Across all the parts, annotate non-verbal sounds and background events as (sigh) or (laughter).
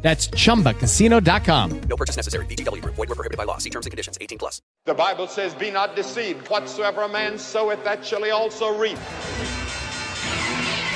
That's chumbacasino.com. No purchase necessary. VGW Group. Void were prohibited by law. See terms and conditions. 18 plus. The Bible says, Be not deceived. Whatsoever a man soweth, that shall he also reap.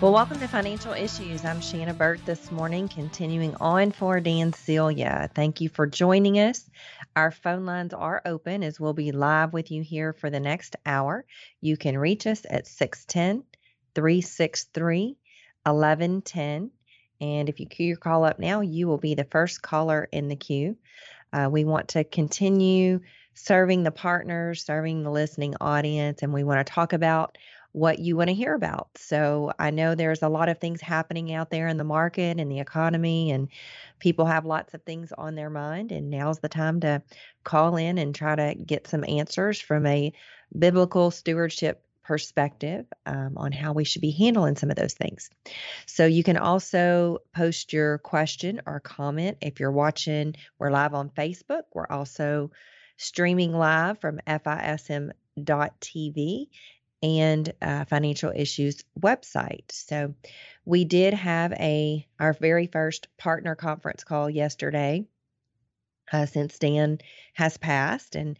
Well, welcome to Financial Issues. I'm Shanna Burt this morning, continuing on for Dan Celia. Thank you for joining us. Our phone lines are open as we'll be live with you here for the next hour. You can reach us at 610 363 1110. And if you queue your call up now, you will be the first caller in the queue. Uh, we want to continue serving the partners, serving the listening audience, and we want to talk about what you want to hear about. So I know there's a lot of things happening out there in the market and the economy, and people have lots of things on their mind. And now's the time to call in and try to get some answers from a biblical stewardship perspective um, on how we should be handling some of those things. So you can also post your question or comment if you're watching. We're live on Facebook. We're also streaming live from FISM.tv and uh, financial issues website. So we did have a our very first partner conference call yesterday uh, since Dan has passed and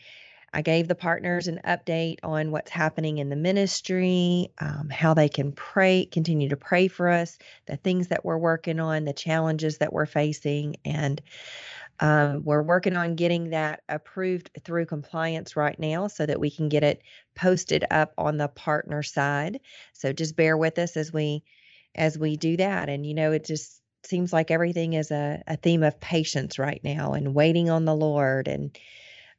I gave the partners an update on what's happening in the ministry, um, how they can pray, continue to pray for us, the things that we're working on, the challenges that we're facing, and um, we're working on getting that approved through compliance right now so that we can get it posted up on the partner side. So just bear with us as we as we do that. And you know, it just seems like everything is a, a theme of patience right now and waiting on the Lord. And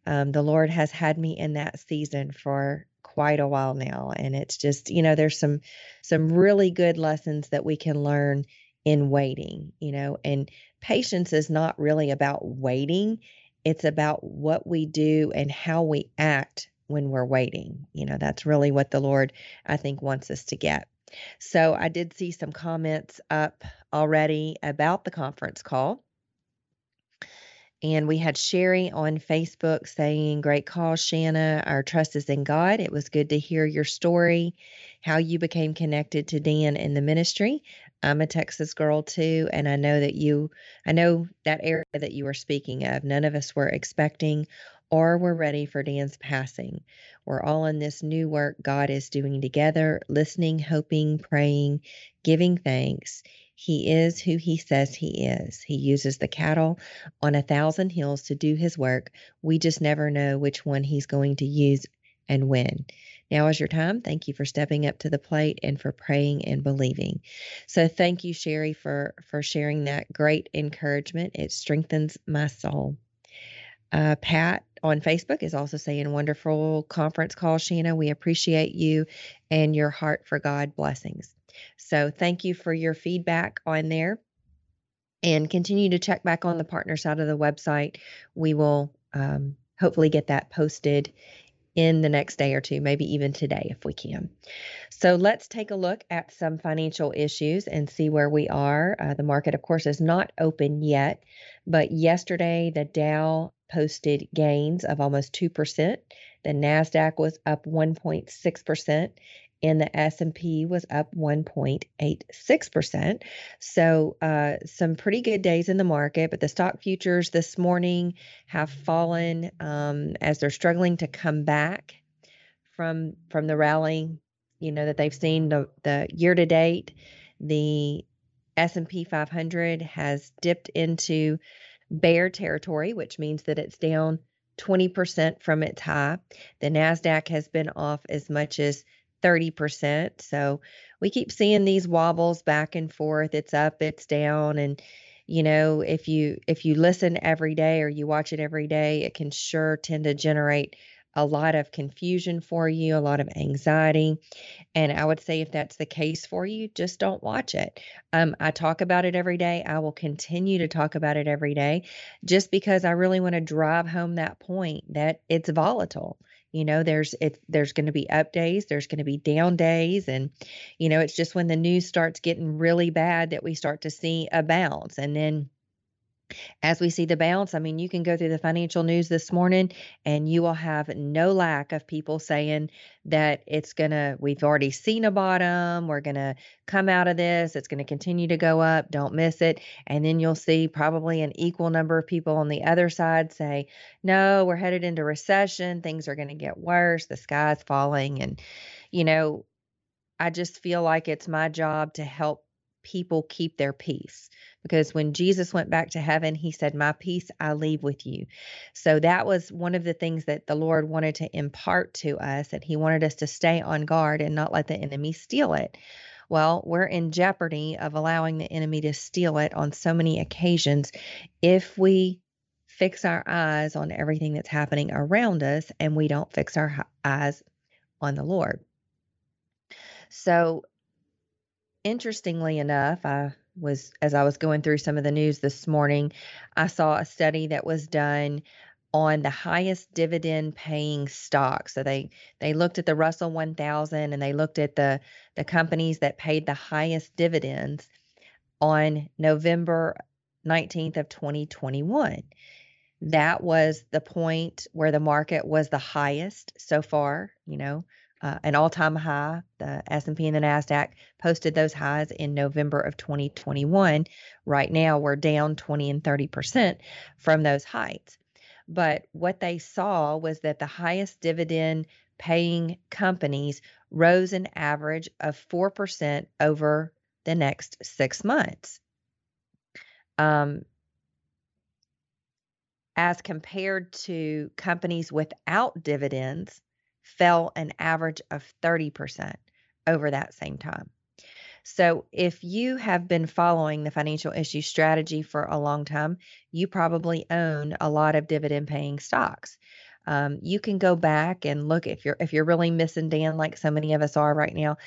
um, the Lord has had me in that season for quite a while now. And it's just, you know, there's some some really good lessons that we can learn in waiting, you know, and patience is not really about waiting. It's about what we do and how we act when we're waiting. You know, that's really what the Lord, I think, wants us to get. So I did see some comments up already about the conference call. And we had Sherry on Facebook saying, Great call, Shanna. Our trust is in God. It was good to hear your story, how you became connected to Dan in the ministry. I'm a Texas girl too, and I know that you, I know that area that you were speaking of. None of us were expecting or were ready for Dan's passing. We're all in this new work God is doing together, listening, hoping, praying, giving thanks. He is who he says he is. He uses the cattle on a thousand hills to do his work. We just never know which one he's going to use and when. Now is your time. Thank you for stepping up to the plate and for praying and believing. So thank you, Sherry, for for sharing that great encouragement. It strengthens my soul. Uh, Pat on Facebook is also saying, wonderful conference call, Shanna. We appreciate you and your heart for God. Blessings. So thank you for your feedback on there. And continue to check back on the partner side of the website. We will um, hopefully get that posted in the next day or two, maybe even today if we can. So let's take a look at some financial issues and see where we are. Uh, the market, of course, is not open yet, but yesterday the Dow posted gains of almost 2%. The Nasdaq was up 1.6% and the S&P was up 1.86%. So, uh, some pretty good days in the market, but the stock futures this morning have fallen um, as they're struggling to come back from from the rally, you know, that they've seen the the year to date. The S&P 500 has dipped into bear territory, which means that it's down 20% from its high. The Nasdaq has been off as much as 30%. So we keep seeing these wobbles back and forth. It's up, it's down and you know, if you if you listen every day or you watch it every day, it can sure tend to generate a lot of confusion for you, a lot of anxiety. And I would say if that's the case for you, just don't watch it. Um, I talk about it every day. I will continue to talk about it every day just because I really want to drive home that point that it's volatile. You know, there's it there's going to be up days, there's going to be down days and you know, it's just when the news starts getting really bad that we start to see a bounce and then as we see the bounce, I mean, you can go through the financial news this morning and you will have no lack of people saying that it's going to, we've already seen a bottom, we're going to come out of this, it's going to continue to go up, don't miss it. And then you'll see probably an equal number of people on the other side say, no, we're headed into recession, things are going to get worse, the sky's falling. And, you know, I just feel like it's my job to help people keep their peace because when Jesus went back to heaven, he said, My peace I leave with you. So that was one of the things that the Lord wanted to impart to us, and he wanted us to stay on guard and not let the enemy steal it. Well, we're in jeopardy of allowing the enemy to steal it on so many occasions if we fix our eyes on everything that's happening around us and we don't fix our eyes on the Lord. So, interestingly enough, I was as I was going through some of the news this morning, I saw a study that was done on the highest dividend paying stocks. So they they looked at the Russell 1000 and they looked at the the companies that paid the highest dividends on November 19th of 2021. That was the point where the market was the highest so far, you know, uh, an all-time high. The S&P and the Nasdaq posted those highs in November of 2021. Right now, we're down 20 and 30 percent from those heights. But what they saw was that the highest dividend paying companies rose an average of 4% over the next six months. Um, as compared to companies without dividends, fell an average of 30% over that same time. So, if you have been following the financial issue strategy for a long time, you probably own a lot of dividend paying stocks. Um, you can go back and look if you're if you're really missing Dan like so many of us are right now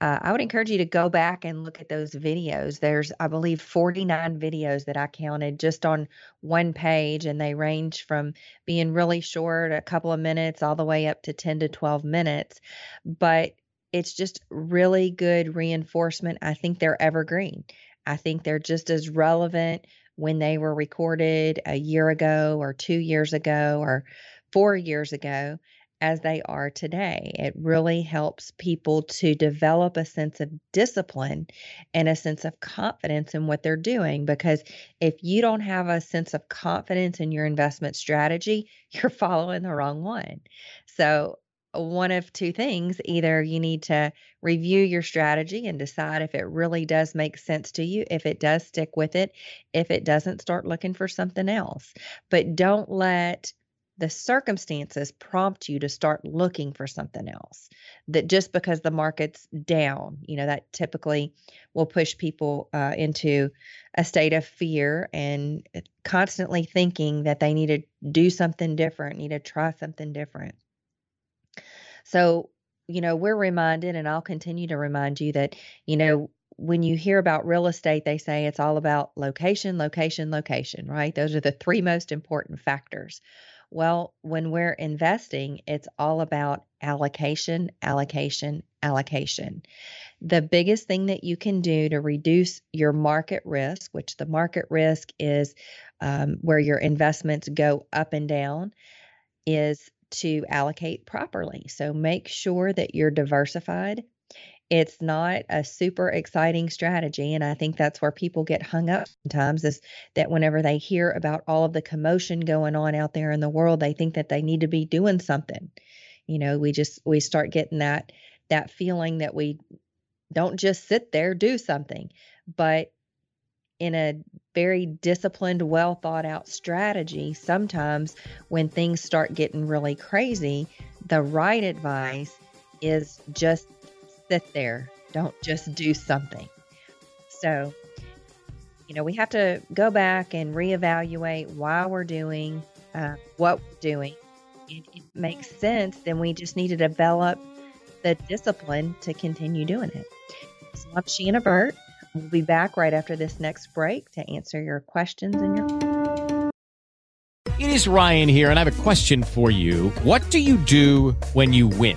uh, I would encourage you to go back and look at those videos. There's, I believe, 49 videos that I counted just on one page, and they range from being really short, a couple of minutes, all the way up to 10 to 12 minutes. But it's just really good reinforcement. I think they're evergreen. I think they're just as relevant when they were recorded a year ago, or two years ago, or four years ago as they are today. It really helps people to develop a sense of discipline and a sense of confidence in what they're doing. Because if you don't have a sense of confidence in your investment strategy, (laughs) you're following the wrong one. So, one of two things either you need to review your strategy and decide if it really does make sense to you. If it does, stick with it. If it doesn't, start looking for something else. But don't let the circumstances prompt you to start looking for something else that just because the market's down you know that typically will push people uh, into a state of fear and constantly thinking that they need to do something different need to try something different. So you know we're reminded and i'll continue to remind you that you know when you hear about real estate they say it's all about location location location right? Those are the three most important factors well, when we're investing, it's all about allocation, allocation, allocation. The biggest thing that you can do to reduce your market risk, which the market risk is um, where your investments go up and down, is to allocate properly. So make sure that you're diversified it's not a super exciting strategy and i think that's where people get hung up sometimes is that whenever they hear about all of the commotion going on out there in the world they think that they need to be doing something. You know we just we start getting that that feeling that we don't just sit there do something but in a very disciplined, well thought out strategy, sometimes when things start getting really crazy, the right advice is just sit there. Don't just do something. So, you know, we have to go back and reevaluate why we're doing uh, what we're doing. If it makes sense, then we just need to develop the discipline to continue doing it. So I'm Shanna Burt. We'll be back right after this next break to answer your questions and your. It is Ryan here, and I have a question for you. What do you do when you win?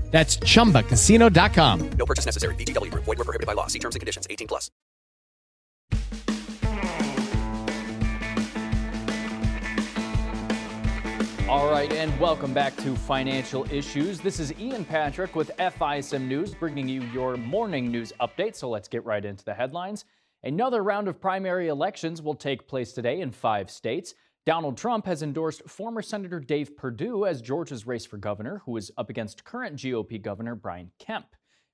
That's chumbacasino.com. No purchase necessary. VGW. Void were prohibited by law. See terms and conditions. 18 plus. All right, and welcome back to Financial Issues. This is Ian Patrick with FISM News, bringing you your morning news update. So let's get right into the headlines. Another round of primary elections will take place today in five states. Donald Trump has endorsed former Senator Dave Perdue as Georgia's race for governor, who is up against current GOP Governor Brian Kemp.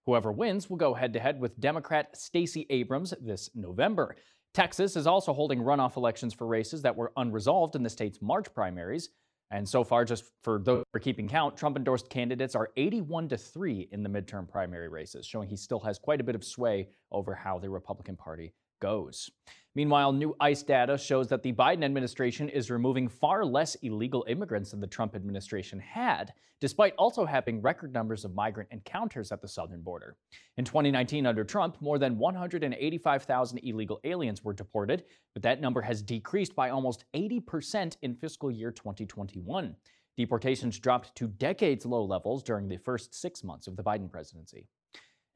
Whoever wins will go head to head with Democrat Stacey Abrams this November. Texas is also holding runoff elections for races that were unresolved in the state's March primaries. And so far, just for those who are keeping count, Trump endorsed candidates are 81 to 3 in the midterm primary races, showing he still has quite a bit of sway over how the Republican Party goes. Meanwhile, new ICE data shows that the Biden administration is removing far less illegal immigrants than the Trump administration had, despite also having record numbers of migrant encounters at the southern border. In 2019, under Trump, more than 185,000 illegal aliens were deported, but that number has decreased by almost 80% in fiscal year 2021. Deportations dropped to decades low levels during the first six months of the Biden presidency.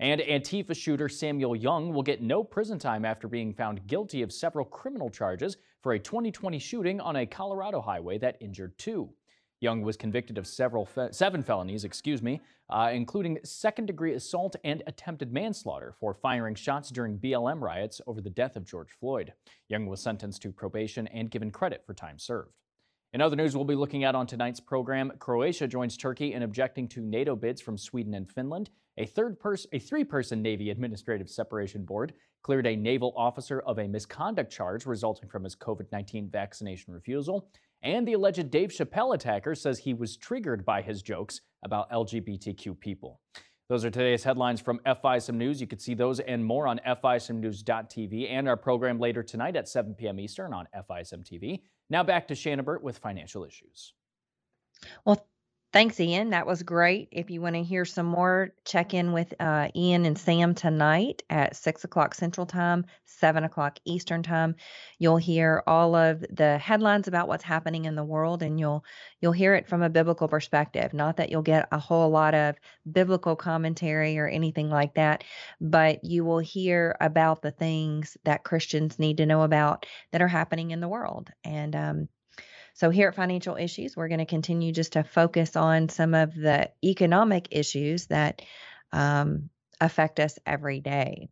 And Antifa shooter Samuel Young will get no prison time after being found guilty of several criminal charges for a 2020 shooting on a Colorado highway that injured two. Young was convicted of several fe- seven felonies, excuse me, uh, including second-degree assault and attempted manslaughter for firing shots during BLM riots over the death of George Floyd. Young was sentenced to probation and given credit for time served. In other news, we'll be looking at on tonight's program, Croatia joins Turkey in objecting to NATO bids from Sweden and Finland. A third person, a three-person Navy Administrative Separation Board cleared a naval officer of a misconduct charge resulting from his COVID-19 vaccination refusal. And the alleged Dave Chappelle attacker says he was triggered by his jokes about LGBTQ people. Those are today's headlines from FISM News. You can see those and more on FISMnews.tv and our program later tonight at 7 p.m. Eastern on FISM TV. Now back to Shanna Burt with financial issues. Well, Thanks, Ian. That was great. If you want to hear some more, check in with uh, Ian and Sam tonight at six o'clock Central Time, seven o'clock Eastern Time. You'll hear all of the headlines about what's happening in the world, and you'll you'll hear it from a biblical perspective. Not that you'll get a whole lot of biblical commentary or anything like that, but you will hear about the things that Christians need to know about that are happening in the world. And um, so, here at Financial Issues, we're going to continue just to focus on some of the economic issues that um, affect us every day.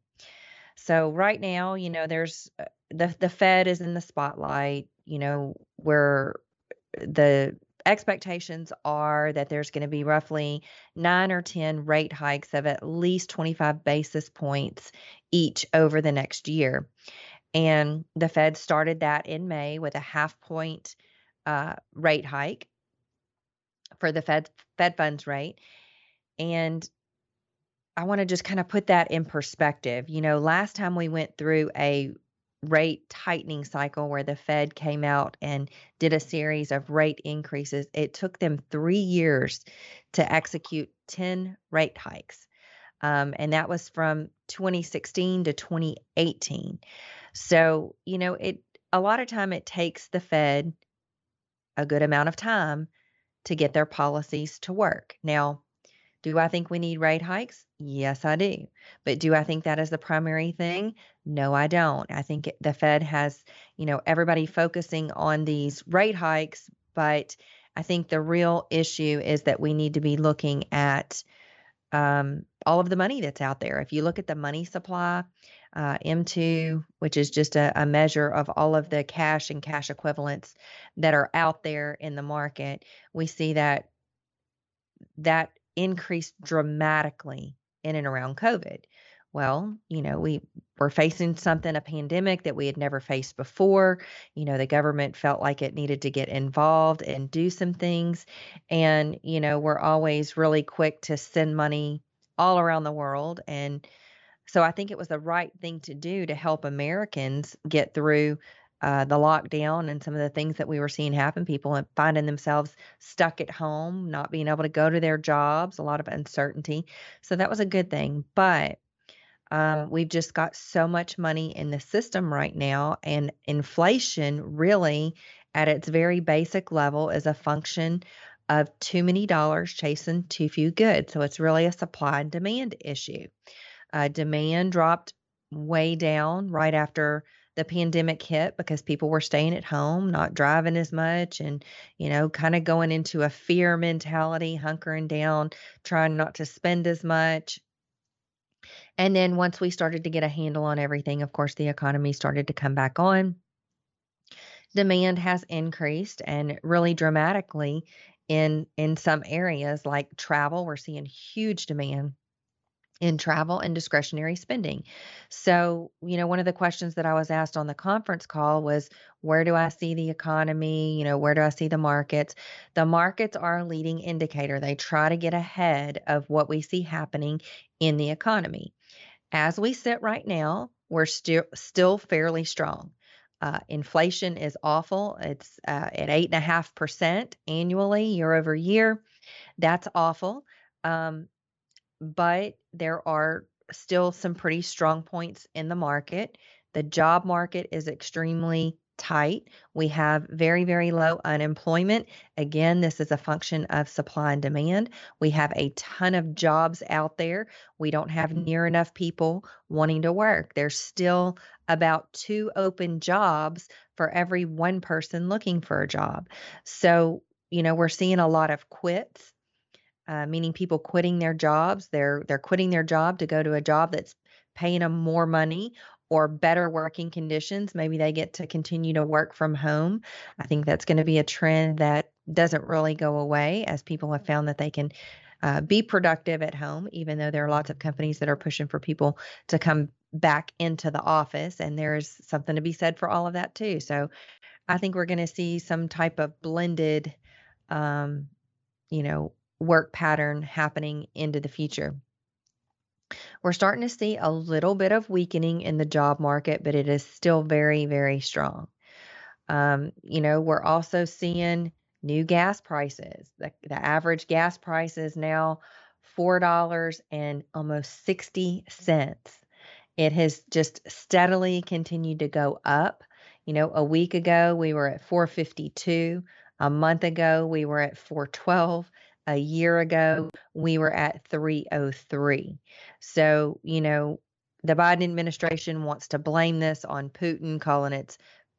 So, right now, you know, there's the, the Fed is in the spotlight, you know, where the expectations are that there's going to be roughly nine or 10 rate hikes of at least 25 basis points each over the next year. And the Fed started that in May with a half point uh, rate hike for the Fed Fed funds rate. And I want to just kind of put that in perspective. You know, last time we went through a rate tightening cycle where the Fed came out and did a series of rate increases, it took them three years to execute 10 rate hikes. Um, and that was from 2016 to 2018. So, you know, it a lot of time it takes the Fed a good amount of time to get their policies to work. Now, do I think we need rate hikes? Yes, I do. But do I think that is the primary thing? No, I don't. I think the Fed has, you know, everybody focusing on these rate hikes, but I think the real issue is that we need to be looking at um, all of the money that's out there. If you look at the money supply, uh, M2, which is just a, a measure of all of the cash and cash equivalents that are out there in the market, we see that that increased dramatically in and around COVID. Well, you know, we were facing something, a pandemic that we had never faced before. You know, the government felt like it needed to get involved and do some things. And, you know, we're always really quick to send money all around the world. And so I think it was the right thing to do to help Americans get through uh, the lockdown and some of the things that we were seeing happen, people and finding themselves stuck at home, not being able to go to their jobs, a lot of uncertainty. So that was a good thing. But um, we've just got so much money in the system right now, and inflation really, at its very basic level, is a function of too many dollars chasing too few goods. So it's really a supply and demand issue. Uh, demand dropped way down right after the pandemic hit because people were staying at home, not driving as much, and, you know, kind of going into a fear mentality, hunkering down, trying not to spend as much. And then once we started to get a handle on everything, of course, the economy started to come back on. Demand has increased and really dramatically in in some areas like travel. We're seeing huge demand in travel and discretionary spending. So, you know, one of the questions that I was asked on the conference call was where do I see the economy? You know, where do I see the markets? The markets are a leading indicator. They try to get ahead of what we see happening in the economy. As we sit right now, we're still still fairly strong. Uh, inflation is awful. It's uh, at eight and a half percent annually, year over year. That's awful. Um, but there are still some pretty strong points in the market. The job market is extremely tight. We have very, very low unemployment. Again, this is a function of supply and demand. We have a ton of jobs out there. We don't have near enough people wanting to work. There's still about two open jobs for every one person looking for a job. So, you know, we're seeing a lot of quits uh, meaning people quitting their jobs. They're they're quitting their job to go to a job that's paying them more money or better working conditions. Maybe they get to continue to work from home. I think that's going to be a trend that doesn't really go away as people have found that they can uh, be productive at home, even though there are lots of companies that are pushing for people to come back into the office. And there's something to be said for all of that too. So I think we're going to see some type of blended, um, you know, work pattern happening into the future. We're starting to see a little bit of weakening in the job market, but it is still very, very strong. Um, you know, we're also seeing new gas prices. The, the average gas price is now $4 and almost 60 cents. It has just steadily continued to go up. You know, a week ago we were at 452. A month ago we were at 412 a year ago, we were at 303. So, you know, the Biden administration wants to blame this on Putin, calling it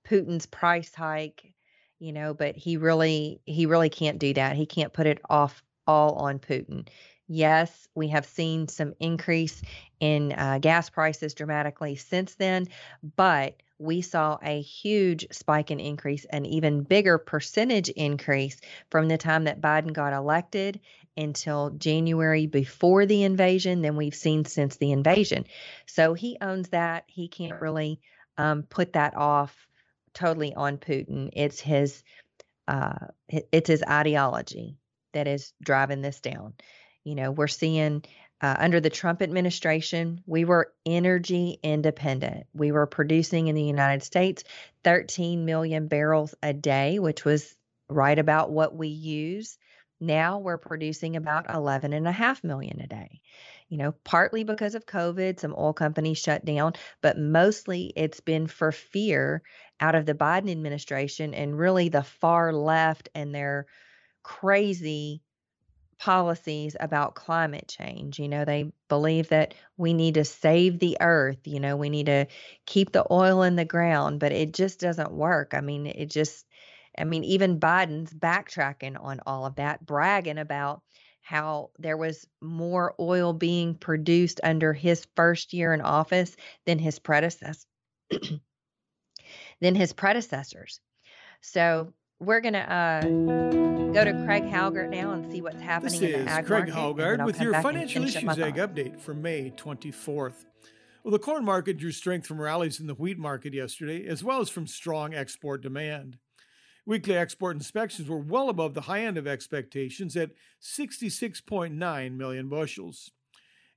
Putin's price hike, you know, but he really he really can't do that. He can't put it off all on Putin. Yes, we have seen some increase in uh, gas prices dramatically since then, but we saw a huge spike in increase, an even bigger percentage increase from the time that Biden got elected until January before the invasion than we've seen since the invasion. So he owns that. He can't really um, put that off totally on Putin. It's his uh, it's his ideology that is driving this down. You know, we're seeing uh, under the Trump administration, we were energy independent. We were producing in the United States 13 million barrels a day, which was right about what we use. Now we're producing about 11 and a half million a day. You know, partly because of COVID, some oil companies shut down, but mostly it's been for fear out of the Biden administration and really the far left and their crazy policies about climate change. You know, they believe that we need to save the earth, you know, we need to keep the oil in the ground, but it just doesn't work. I mean, it just, I mean, even Biden's backtracking on all of that, bragging about how there was more oil being produced under his first year in office than his predecessors (clears throat) than his predecessors. So we're going to uh, go to Craig Haugard now and see what's happening this in the ag Craig market. Haugard with your financial issues ag update for May 24th. Well, the corn market drew strength from rallies in the wheat market yesterday, as well as from strong export demand. Weekly export inspections were well above the high end of expectations at 66.9 million bushels.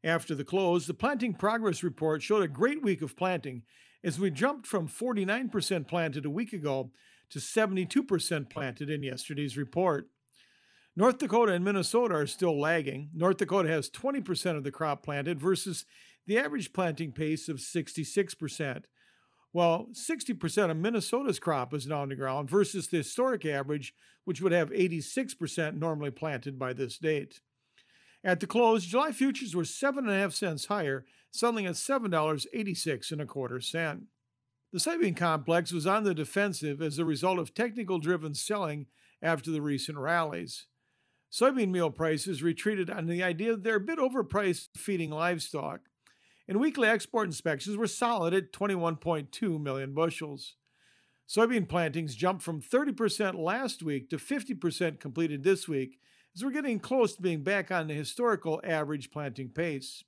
After the close, the planting progress report showed a great week of planting as we jumped from 49% planted a week ago to 72% planted in yesterday's report. North Dakota and Minnesota are still lagging. North Dakota has 20% of the crop planted versus the average planting pace of 66%. Well, 60% of Minnesota's crop is now on the ground versus the historic average, which would have 86% normally planted by this date. At the close, July futures were seven and a half cents higher, settling at seven dollars eighty-six and a quarter cent. The soybean complex was on the defensive as a result of technical driven selling after the recent rallies. Soybean meal prices retreated on the idea that they're a bit overpriced feeding livestock, and weekly export inspections were solid at 21.2 million bushels. Soybean plantings jumped from 30% last week to 50% completed this week, as we're getting close to being back on the historical average planting pace.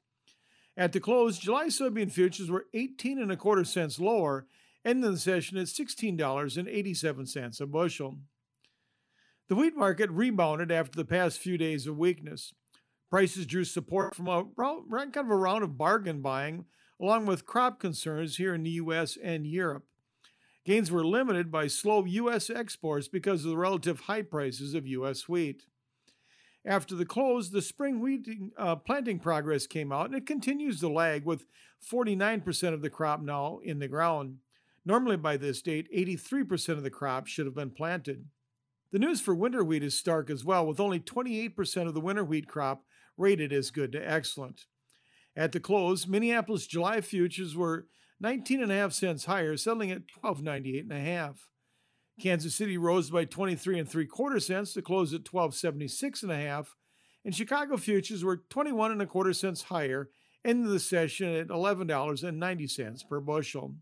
At the close, July soybean futures were 18 and a quarter cents lower, ending the session at $16.87 a bushel. The wheat market rebounded after the past few days of weakness. Prices drew support from a kind of a round of bargain buying, along with crop concerns here in the U.S. and Europe. Gains were limited by slow U.S. exports because of the relative high prices of U.S. wheat. After the close, the spring wheat uh, planting progress came out, and it continues to lag with 49% of the crop now in the ground. Normally, by this date, 83% of the crop should have been planted. The news for winter wheat is stark as well, with only 28% of the winter wheat crop rated as good to excellent. At the close, Minneapolis July futures were 19.5 cents higher, settling at 12.98.5. Kansas City rose by 23 and 3 quarter cents to close at 1276 and a half, and Chicago futures were 21 and a quarter cents higher, ending the session at $11.90 per bushel.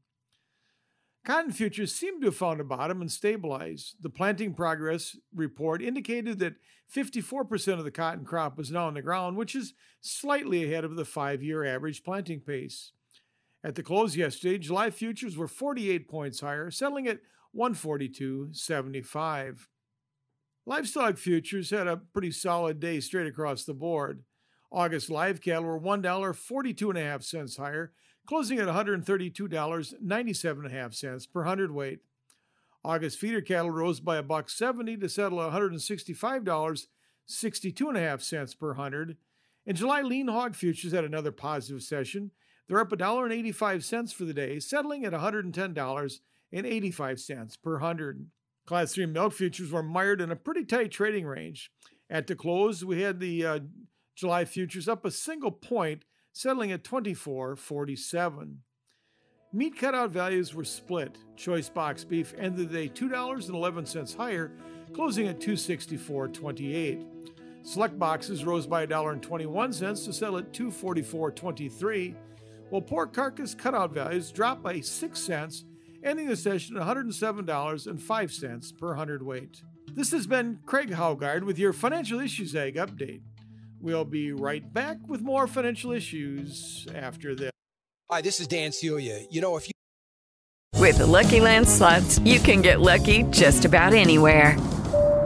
Cotton futures seem to have found a bottom and stabilized. The planting progress report indicated that 54% of the cotton crop was now on the ground, which is slightly ahead of the five year average planting pace. At the close yesterday, July futures were 48 points higher, settling at 142.75. Livestock futures had a pretty solid day straight across the board. August live cattle were $1.42.5 higher, closing at $132.97.5 per hundredweight. August feeder cattle rose by a buck 70 to settle at $165.62.5 per hundred. And July lean hog futures had another positive session. They're up $1.85 for the day, settling at $110 and 85 cents per hundred. Class 3 milk futures were mired in a pretty tight trading range. At the close, we had the uh, July futures up a single point, settling at 24.47. Meat cutout values were split. Choice box beef ended the day $2.11 higher, closing at 264.28. Select boxes rose by $1.21 to settle at 244.23, while pork carcass cutout values dropped by 6 cents ending the session at $107.05 per hundredweight. This has been Craig Haugard with your Financial Issues Ag update. We'll be right back with more financial issues after this. Hi, this is Dan Celia. You know, if you with the Lucky Land slots, you can get lucky just about anywhere.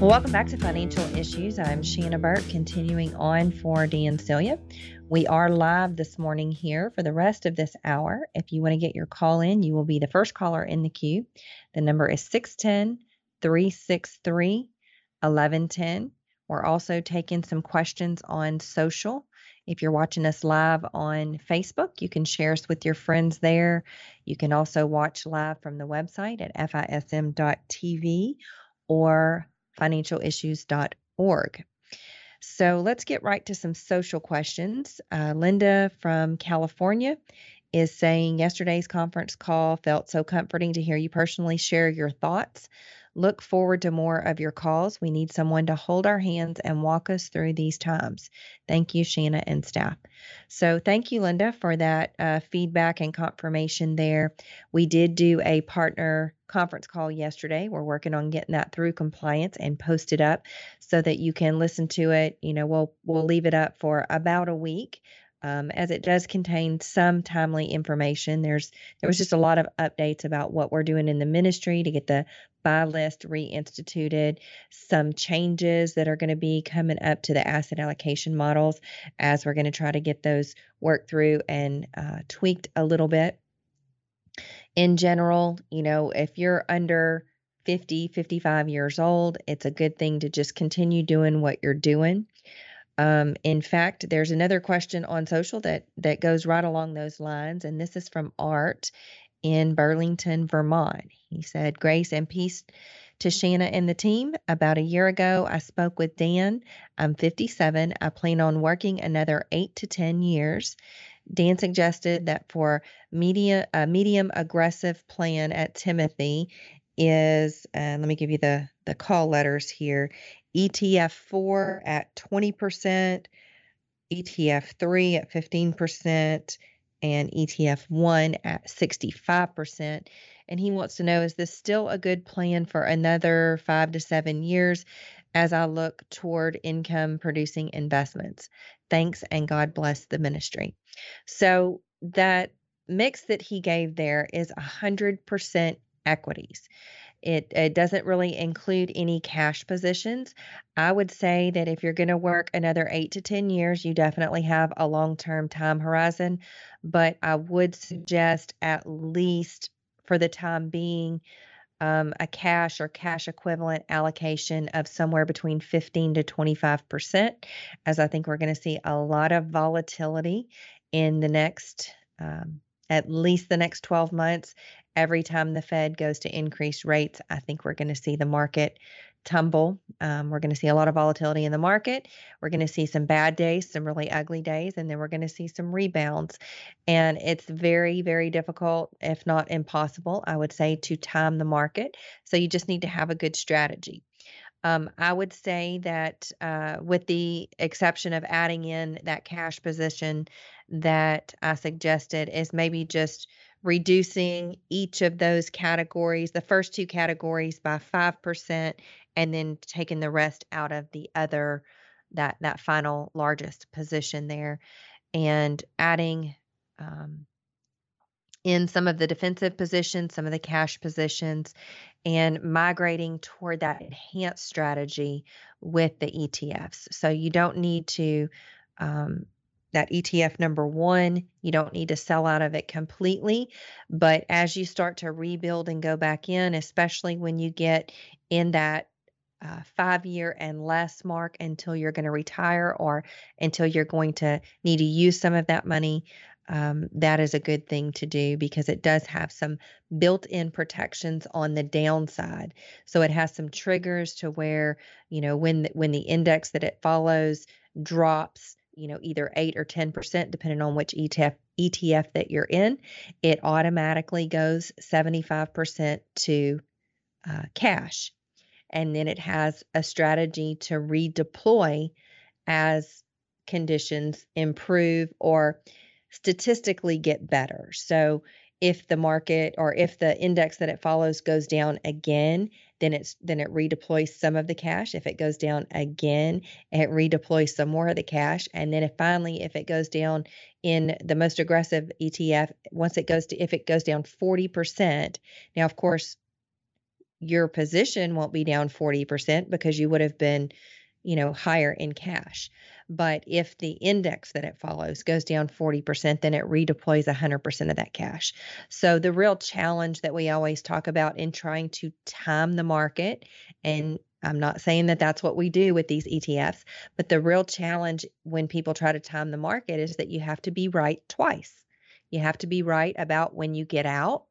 Welcome back to Financial Issues. I'm Shanna Burt, continuing on for Dan Celia. We are live this morning here for the rest of this hour. If you want to get your call in, you will be the first caller in the queue. The number is 610 363 1110. We're also taking some questions on social. If you're watching us live on Facebook, you can share us with your friends there. You can also watch live from the website at fism.tv or financialissues.org. So let's get right to some social questions. Uh, Linda from California is saying yesterday's conference call felt so comforting to hear you personally share your thoughts. Look forward to more of your calls. We need someone to hold our hands and walk us through these times. Thank you, Shanna and staff. So, thank you, Linda, for that uh, feedback and confirmation there. We did do a partner conference call yesterday. We're working on getting that through compliance and posted up so that you can listen to it. You know, we'll we'll leave it up for about a week. Um, as it does contain some timely information. There's there was just a lot of updates about what we're doing in the ministry to get the buy list reinstituted, some changes that are going to be coming up to the asset allocation models as we're going to try to get those worked through and uh, tweaked a little bit in general, you know, if you're under 50, 55 years old, it's a good thing to just continue doing what you're doing. Um, in fact, there's another question on social that that goes right along those lines, and this is from Art in Burlington, Vermont. He said, "Grace and peace to Shanna and the team. About a year ago, I spoke with Dan. I'm 57. I plan on working another eight to 10 years. Dan suggested that for media, a medium aggressive plan at Timothy is, uh, let me give you the, the call letters here ETF 4 at 20%, ETF 3 at 15%, and ETF 1 at 65%. And he wants to know is this still a good plan for another five to seven years as I look toward income producing investments? Thanks and God bless the ministry. So that mix that he gave there is 100% equities. It, it doesn't really include any cash positions. I would say that if you're going to work another eight to 10 years, you definitely have a long term time horizon. But I would suggest at least for the time being, um, a cash or cash equivalent allocation of somewhere between 15 to 25%, as I think we're going to see a lot of volatility in the next, um, at least the next 12 months. Every time the Fed goes to increase rates, I think we're going to see the market tumble. Um, we're going to see a lot of volatility in the market. We're going to see some bad days, some really ugly days, and then we're going to see some rebounds. And it's very, very difficult, if not impossible, I would say, to time the market. So you just need to have a good strategy. Um, I would say that, uh, with the exception of adding in that cash position that I suggested, is maybe just reducing each of those categories, the first two categories, by 5%, and then taking the rest out of the other, that, that final largest position there, and adding um, in some of the defensive positions, some of the cash positions, and migrating toward that enhanced strategy with the ETFs. So you don't need to, um, that ETF number one, you don't need to sell out of it completely. But as you start to rebuild and go back in, especially when you get in that uh, five year and less mark until you're going to retire or until you're going to need to use some of that money um, that is a good thing to do because it does have some built in protections on the downside. So it has some triggers to where, you know, when when the index that it follows drops, you know, either 8 or 10%, depending on which ETF, ETF that you're in, it automatically goes 75% to uh, cash. And then it has a strategy to redeploy as conditions improve or statistically get better. So if the market or if the index that it follows goes down again, then it's then it redeploys some of the cash. If it goes down again, it redeploys some more of the cash. And then if finally if it goes down in the most aggressive ETF, once it goes to if it goes down 40%, now of course your position won't be down 40% because you would have been, you know, higher in cash. But if the index that it follows goes down 40%, then it redeploys 100% of that cash. So the real challenge that we always talk about in trying to time the market, and I'm not saying that that's what we do with these ETFs, but the real challenge when people try to time the market is that you have to be right twice. You have to be right about when you get out,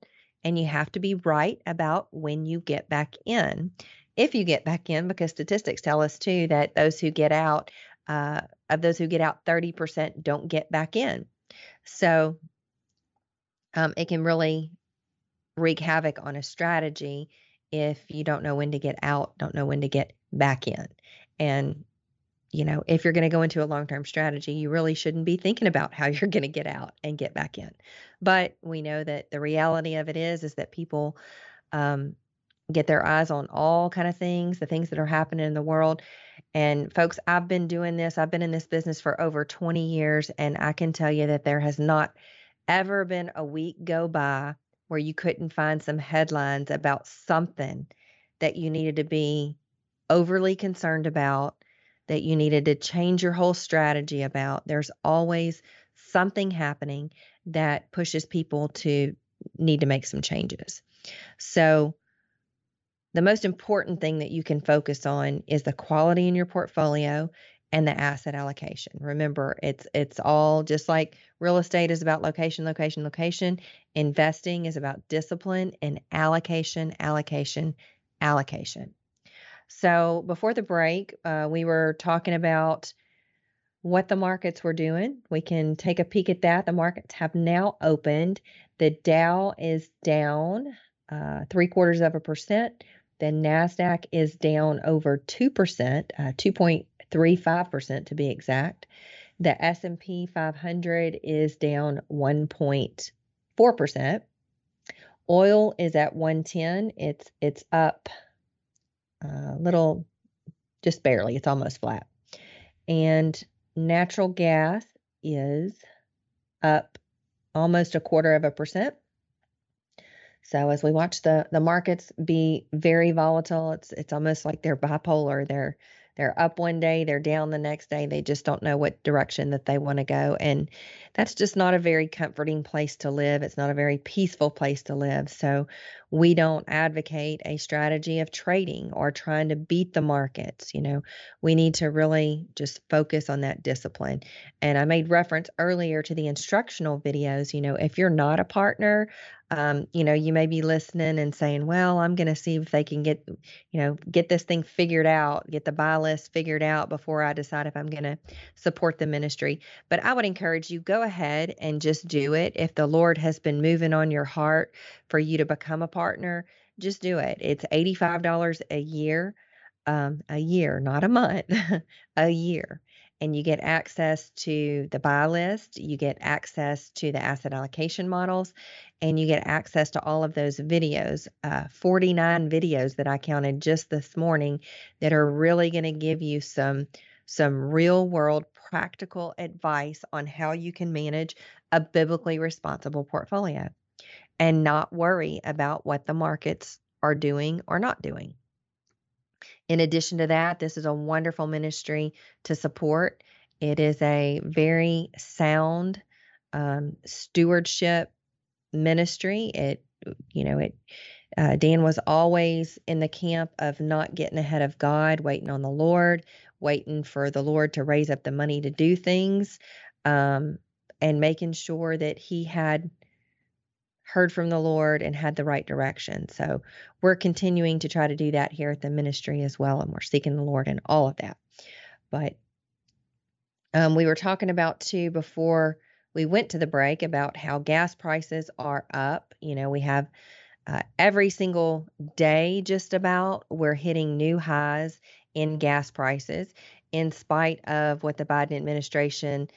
and you have to be right about when you get back in if you get back in, because statistics tell us too that those who get out uh, of those who get out, 30% don't get back in. So um, it can really wreak havoc on a strategy if you don't know when to get out, don't know when to get back in. And, you know, if you're going to go into a long term strategy, you really shouldn't be thinking about how (laughs) you're going to get out and get back in. But we know that the reality of it is, is that people, um, get their eyes on all kind of things the things that are happening in the world and folks, I've been doing this, I've been in this business for over 20 years, and I can tell you that there has not ever been a week go by where you couldn't find some headlines about something that you needed to be overly concerned about, that you needed to change your whole strategy about. There's always something happening that pushes people to need to make some changes. So, the most important thing that you can focus on is the quality in your portfolio and the asset allocation. Remember, it's it's all just like real estate is about location, location, location. Investing is about discipline and allocation, allocation, allocation. So before the break, uh, we were talking about what the markets were doing. We can take a peek at that. The markets have now opened. The Dow is down uh, three quarters of a percent. The NASDAQ is down over 2%, uh, 2.35% to be exact. The S&P 500 is down 1.4%. Oil is at 110. It's it's up a uh, little just barely. It's almost flat. And natural gas is up almost a quarter of a percent. So as we watch the the markets be very volatile, it's it's almost like they're bipolar. They're they're up one day, they're down the next day. They just don't know what direction that they want to go. And that's just not a very comforting place to live. It's not a very peaceful place to live. So we don't advocate a strategy of trading or trying to beat the markets. You know, we need to really just focus on that discipline. And I made reference earlier to the instructional videos. You know, if you're not a partner, um, you know, you may be listening and saying, well, I'm going to see if they can get, you know, get this thing figured out, get the buy list figured out before I decide if I'm going to support the ministry. But I would encourage you, go ahead and just do it. If the Lord has been moving on your heart for you to become a partner, just do it. It's $85 a year, um, a year, not a month, (laughs) a year and you get access to the buy list, you get access to the asset allocation models, and you get access to all of those videos. Uh, 49 videos that I counted just this morning that are really going to give you some some real world practical advice on how you can manage a biblically responsible portfolio and not worry about what the markets are doing or not doing. In addition to that, this is a wonderful ministry to support. It is a very sound um, stewardship ministry. It, you know, it. Uh, Dan was always in the camp of not getting ahead of God, waiting on the Lord, waiting for the Lord to raise up the money to do things, um, and making sure that he had heard from the Lord and had the right direction. So we're continuing to try to do that here at the ministry as well. And we're seeking the Lord in all of that. But um, we were talking about too before we went to the break about how gas prices are up. You know, we have uh, every single day, just about, we're hitting new highs in gas prices, in spite of what the Biden administration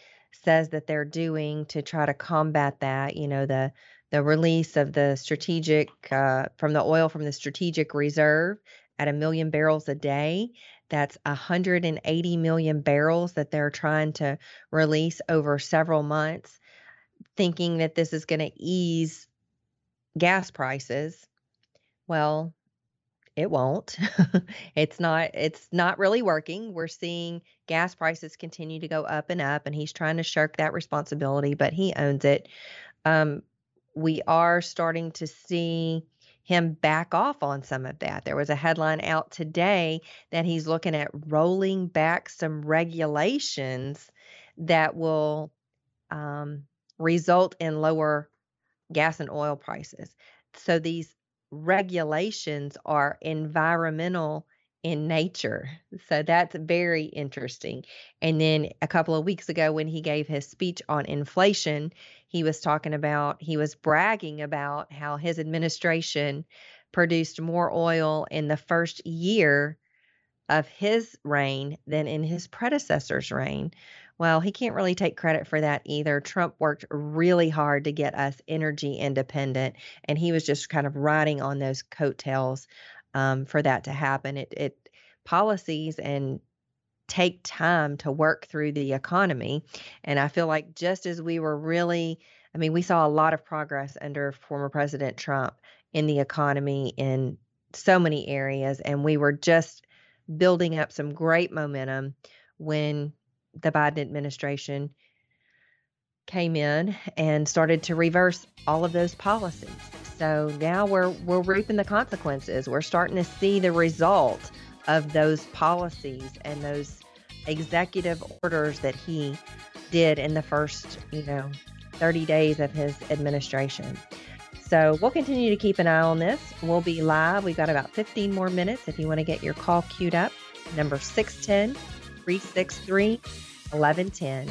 says that they're doing to try to combat that. You know, the the release of the strategic uh, from the oil from the strategic reserve at a million barrels a day. That's 180 million barrels that they're trying to release over several months, thinking that this is going to ease gas prices. Well, it won't. (laughs) it's not it's not really working. We're seeing gas prices continue to go up and up and he's trying to shirk that responsibility, but he owns it. Um, we are starting to see him back off on some of that. There was a headline out today that he's looking at rolling back some regulations that will um, result in lower gas and oil prices. So these regulations are environmental in nature. So that's very interesting. And then a couple of weeks ago, when he gave his speech on inflation, he was talking about, he was bragging about how his administration produced more oil in the first year of his reign than in his predecessor's reign. Well, he can't really take credit for that either. Trump worked really hard to get us energy independent, and he was just kind of riding on those coattails um, for that to happen. It, it policies and take time to work through the economy. And I feel like just as we were really, I mean, we saw a lot of progress under former President Trump in the economy in so many areas, and we were just building up some great momentum when the Biden administration came in and started to reverse all of those policies. So now we're we're reaping the consequences. We're starting to see the result of those policies and those executive orders that he did in the first, you know, 30 days of his administration. So we'll continue to keep an eye on this. We'll be live. We've got about 15 more minutes if you want to get your call queued up. Number 610 363 1110.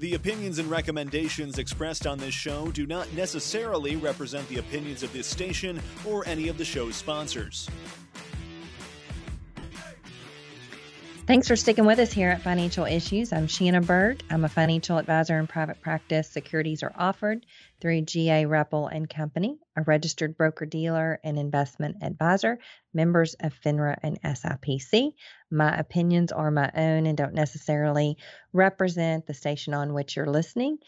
The opinions and recommendations expressed on this show do not necessarily represent the opinions of this station or any of the show's sponsors. Thanks for sticking with us here at Financial Issues. I'm Shanna Berg. I'm a financial advisor in private practice. Securities are offered through GA Repple and Company, a registered broker dealer and investment advisor, members of FINRA and SIPC. My opinions are my own and don't necessarily represent the station on which you're listening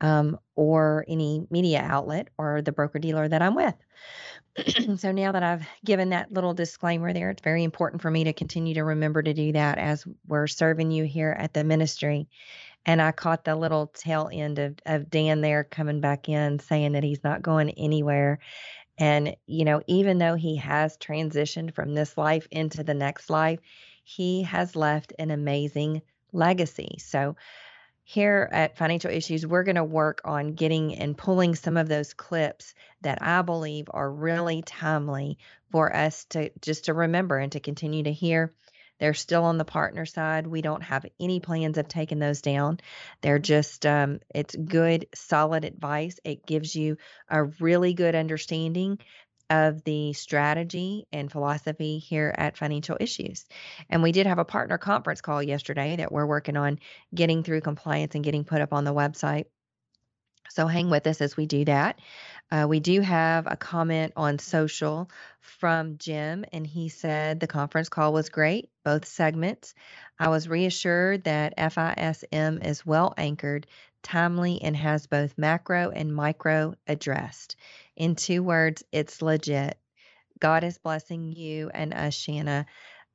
um, or any media outlet or the broker dealer that I'm with. (clears throat) so now that I've given that little disclaimer there, it's very important for me to continue to remember to do that as we're serving you here at the ministry. And I caught the little tail end of, of Dan there coming back in saying that he's not going anywhere. And, you know, even though he has transitioned from this life into the next life, he has left an amazing legacy. So, here at Financial Issues, we're going to work on getting and pulling some of those clips that I believe are really timely for us to just to remember and to continue to hear. They're still on the partner side. We don't have any plans of taking those down. They're just, um, it's good, solid advice. It gives you a really good understanding of the strategy and philosophy here at Financial Issues. And we did have a partner conference call yesterday that we're working on getting through compliance and getting put up on the website. So hang with us as we do that. Uh, we do have a comment on social from Jim, and he said the conference call was great, both segments. I was reassured that FISM is well anchored, timely, and has both macro and micro addressed. In two words, it's legit. God is blessing you and us, Shanna.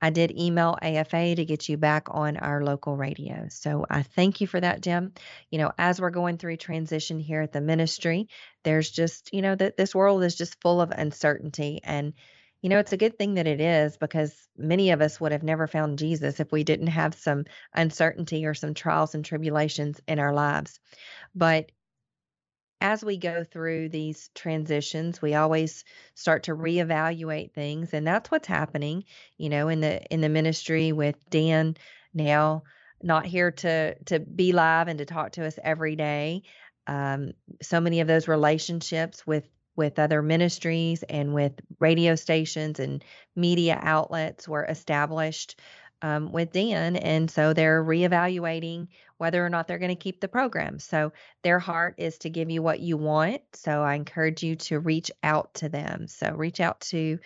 I did email AFA to get you back on our local radio. So I thank you for that, Jim. You know, as we're going through transition here at the ministry, there's just, you know, that this world is just full of uncertainty. And, you know, it's a good thing that it is because many of us would have never found Jesus if we didn't have some uncertainty or some trials and tribulations in our lives. But as we go through these transitions we always start to reevaluate things and that's what's happening you know in the in the ministry with Dan now not here to to be live and to talk to us every day um, so many of those relationships with with other ministries and with radio stations and media outlets were established um, with Dan. And so they're reevaluating whether or not they're going to keep the program. So their heart is to give you what you want. So I encourage you to reach out to them. So reach out to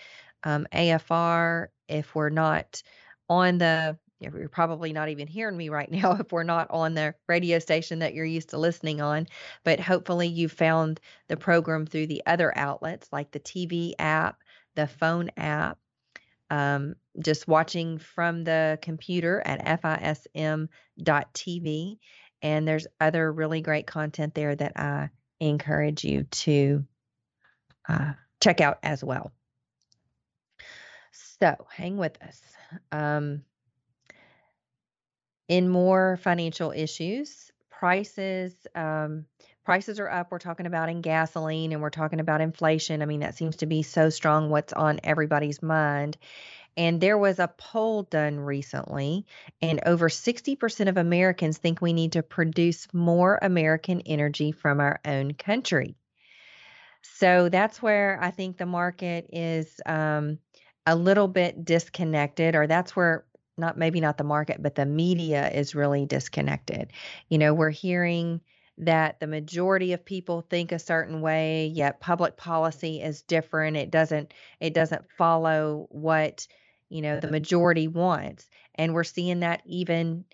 um, AFR if we're not on the you're probably not even hearing me right (laughs) now if we're not on the radio station that you're used to listening on. But hopefully, you found the program through the other outlets like the TV app, the phone app, um, just watching from the computer at fism.tv. And there's other really great content there that I encourage you to uh, check out as well. So hang with us. Um, in more financial issues, prices um, prices are up. We're talking about in gasoline and we're talking about inflation. I mean, that seems to be so strong what's on everybody's mind. And there was a poll done recently, and over 60% of Americans think we need to produce more American energy from our own country. So that's where I think the market is um, a little bit disconnected, or that's where not maybe not the market, but the media is really disconnected. You know, we're hearing that the majority of people think a certain way yet public policy is different it doesn't it doesn't follow what you know the majority wants and we're seeing that even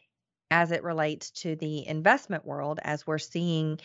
as it relates to the investment world as we're seeing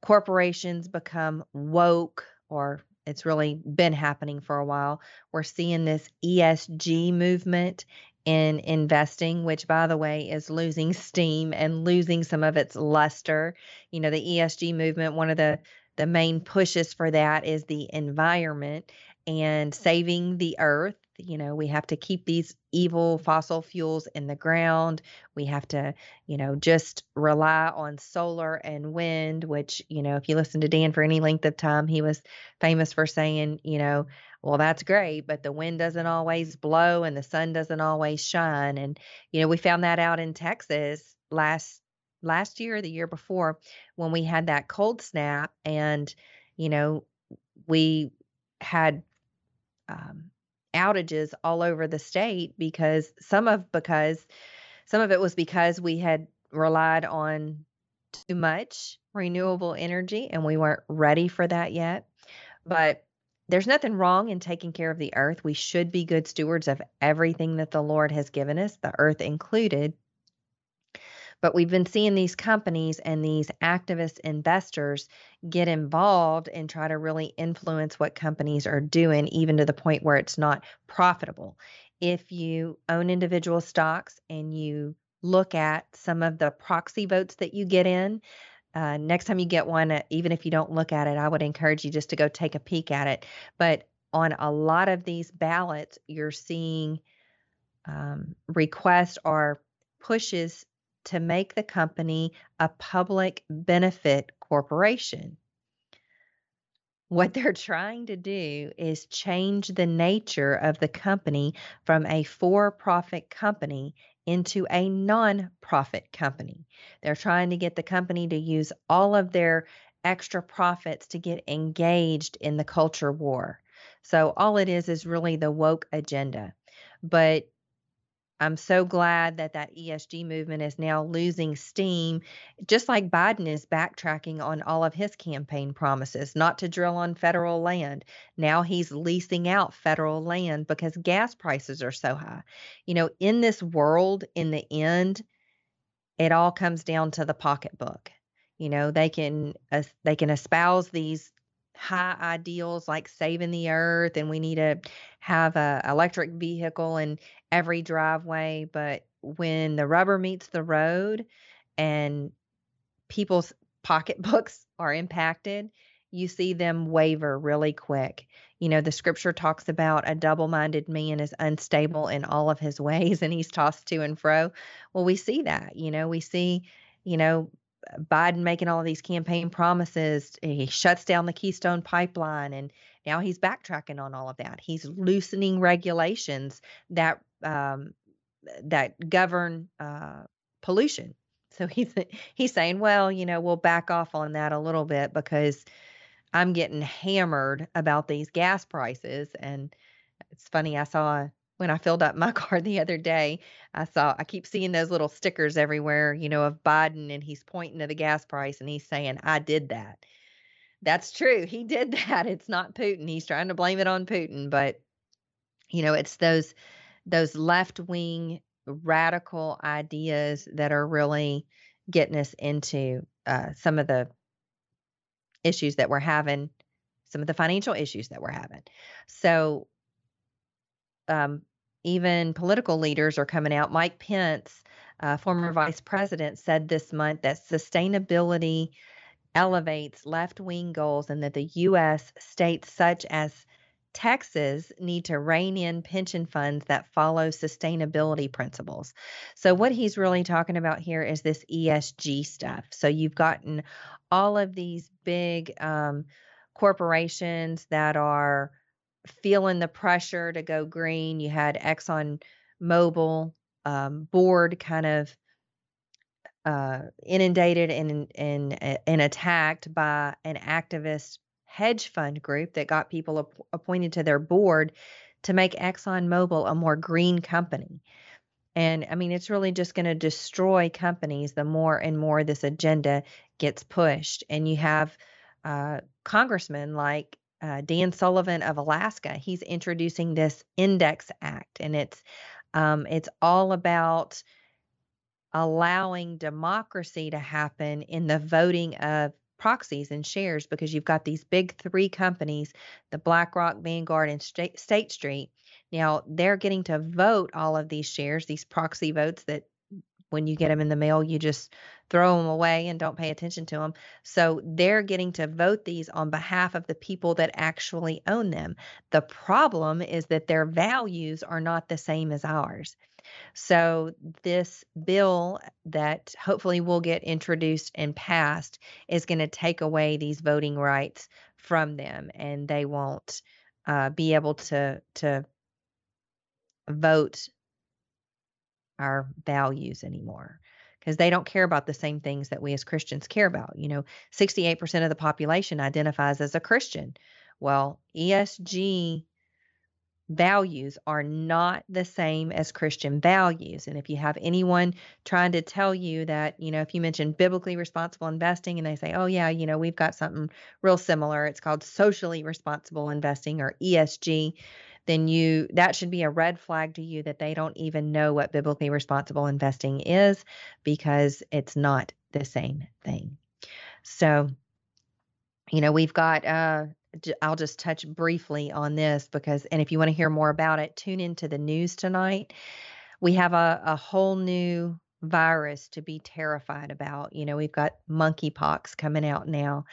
corporations become woke or it's really been happening for a while. We're seeing this ESG movement in investing, which, by the way, is losing steam and losing some of its luster. You know, the ESG movement, one of the the main pushes for that is the environment and saving the earth you know we have to keep these evil fossil fuels in the ground we have to you know just rely on solar and wind which you know if you listen to dan for any length of time he was famous for saying you know well that's great but the wind doesn't always blow and the sun doesn't always shine and you know we found that out in texas last last year the year before when we had that cold snap and you know we had um, outages all over the state because some of because some of it was because we had relied on too much renewable energy and we weren't ready for that yet. But there's nothing wrong in taking care of the earth. We should be good stewards of everything that the Lord has given us, the earth included. But we've been seeing these companies and these activist investors get involved and try to really influence what companies are doing, even to the point where it's not profitable. If you own individual stocks and you look at some of the proxy votes that you get in, uh, next time you get one, uh, even if you don't look at it, I would encourage you just to go take a peek at it. But on a lot of these ballots, you're seeing um, requests or pushes to make the company a public benefit corporation. What they're trying to do is change the nature of the company from a for profit company into a non profit company. They're trying to get the company to use all of their extra profits to get engaged in the culture war. So, all it is is really the woke agenda. But I'm so glad that that ESG movement is now losing steam, just like Biden is backtracking on all of his campaign promises not to drill on federal land. Now he's leasing out federal land because gas prices are so high. You know, in this world, in the end, it all comes down to the pocketbook. You know, they can uh, they can espouse these high ideals like saving the earth and we need to have a electric vehicle in every driveway but when the rubber meets the road and people's (laughs) pocketbooks are impacted you see them waver really quick you know the scripture talks about a double-minded man is unstable in all of his (laughs) ways and he's tossed to and fro well we see that you know we see you know Biden making all these campaign promises. He shuts down the Keystone pipeline, and now he's backtracking on all of that. He's loosening regulations that um, that govern uh, pollution. So he's he's saying, well, you know, we'll back off on that a little bit because I'm getting hammered about these gas prices. And it's funny, I saw when I filled up my (laughs) car the other day, I saw I keep seeing those little stickers everywhere, you know, of Biden and he's pointing to the gas price and he's saying, I did that. That's true. He did (laughs) that. It's not Putin. He's trying to blame it on Putin, but you know, it's those those left-wing radical ideas that are really getting us into uh, some of the issues that we're having, some of the financial issues that we're having. So um, even political leaders are coming out. Mike Pence, uh, former vice president, said this month that sustainability elevates left wing goals and that the U.S. states such as Texas need to rein in pension funds that follow sustainability principles. So, what he's really talking about here is this ESG stuff. So, you've gotten all of these big um, corporations that are feeling the pressure to go green. You had Exxon Mobil um, board kind of uh, inundated and, and and attacked by an activist hedge fund group that got people ap- appointed to their board to make Exxon Mobil a more green company. And I mean, it's really just going to destroy companies the more and more this agenda gets pushed. And you have uh, congressmen like uh, Dan Sullivan of Alaska. He's introducing this Index Act, and it's um, it's all about allowing democracy to happen in the voting of proxies and shares because you've got these big three companies, the BlackRock, Vanguard, and State, Street. Now they're getting to vote all of these shares, these proxy votes that when you get them in the mail, you just throw them away and don't pay attention to them. So they're getting to vote these on behalf of the people that actually own them. The problem is that their values are not the same as ours. So, this bill that hopefully will get introduced and passed is going to take away these voting rights from them, and they won't uh, be able to to vote our values anymore because they don't care about the same things that we as Christians care about. You know, 68% of the population identifies as a Christian. Well, ESG values are not the same as Christian values. And if you have anyone trying to tell you that, you know, if you mention biblically responsible investing and they say, oh, yeah, you know, we've got something real similar, it's called socially responsible investing or ESG, then you that should be a red flag to you that they don't even know what biblically responsible investing is because it's not the same thing. So, you know, we've got uh I'll just touch briefly on this because, and if you want to hear more about it, tune into the news tonight. We have a, a whole new virus to be terrified about. You know, we've got monkeypox coming out now.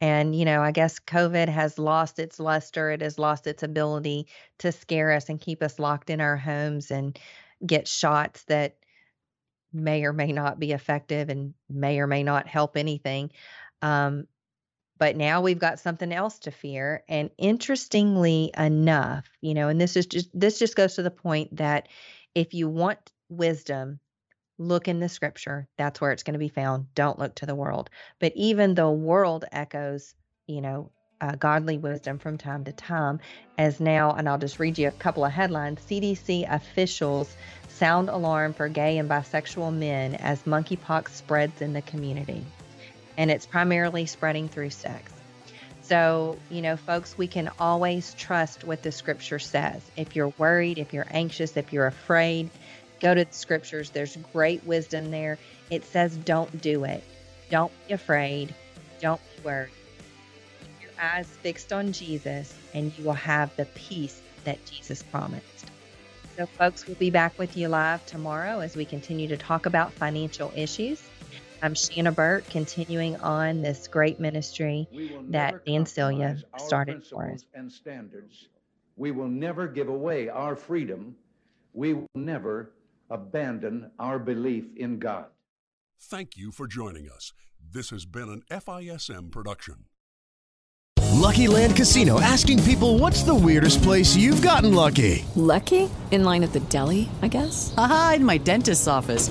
And, you know, I guess COVID has lost its luster. It has lost its ability to scare us and keep us locked in our homes and get shots that may or may not be effective and may or may not help anything. Um, but now we've got something else to fear and interestingly enough you know and this is just this just goes to the point that if you want wisdom look in the scripture that's where it's going to be found don't look to the world. But even the world echoes you know uh, godly wisdom from time to time as now and i'll just read you a couple of headlines cdc officials sound alarm for gay and bisexual men as monkeypox spreads in the community and it's primarily spreading through sex. So, you know, folks, we can always trust what the scripture says. If you're worried, if you're anxious, if you're afraid, go to the scriptures. There's great wisdom there. It says, don't do it. Don't be afraid. Don't be worried. Keep your eyes fixed on Jesus, and you will have the peace that Jesus promised. So, folks, we'll be back with you live tomorrow as we continue to talk about financial issues. I'm Shanna Burt, continuing on this great ministry that Dan Celia started for us. And standards. We will never give away our freedom. We will never abandon our belief in God. Thank you for joining us. This has been an FISM production. Lucky Land Casino asking people what's the weirdest place you've gotten lucky? Lucky? In line at the deli, I guess? Aha, in my dentist's office.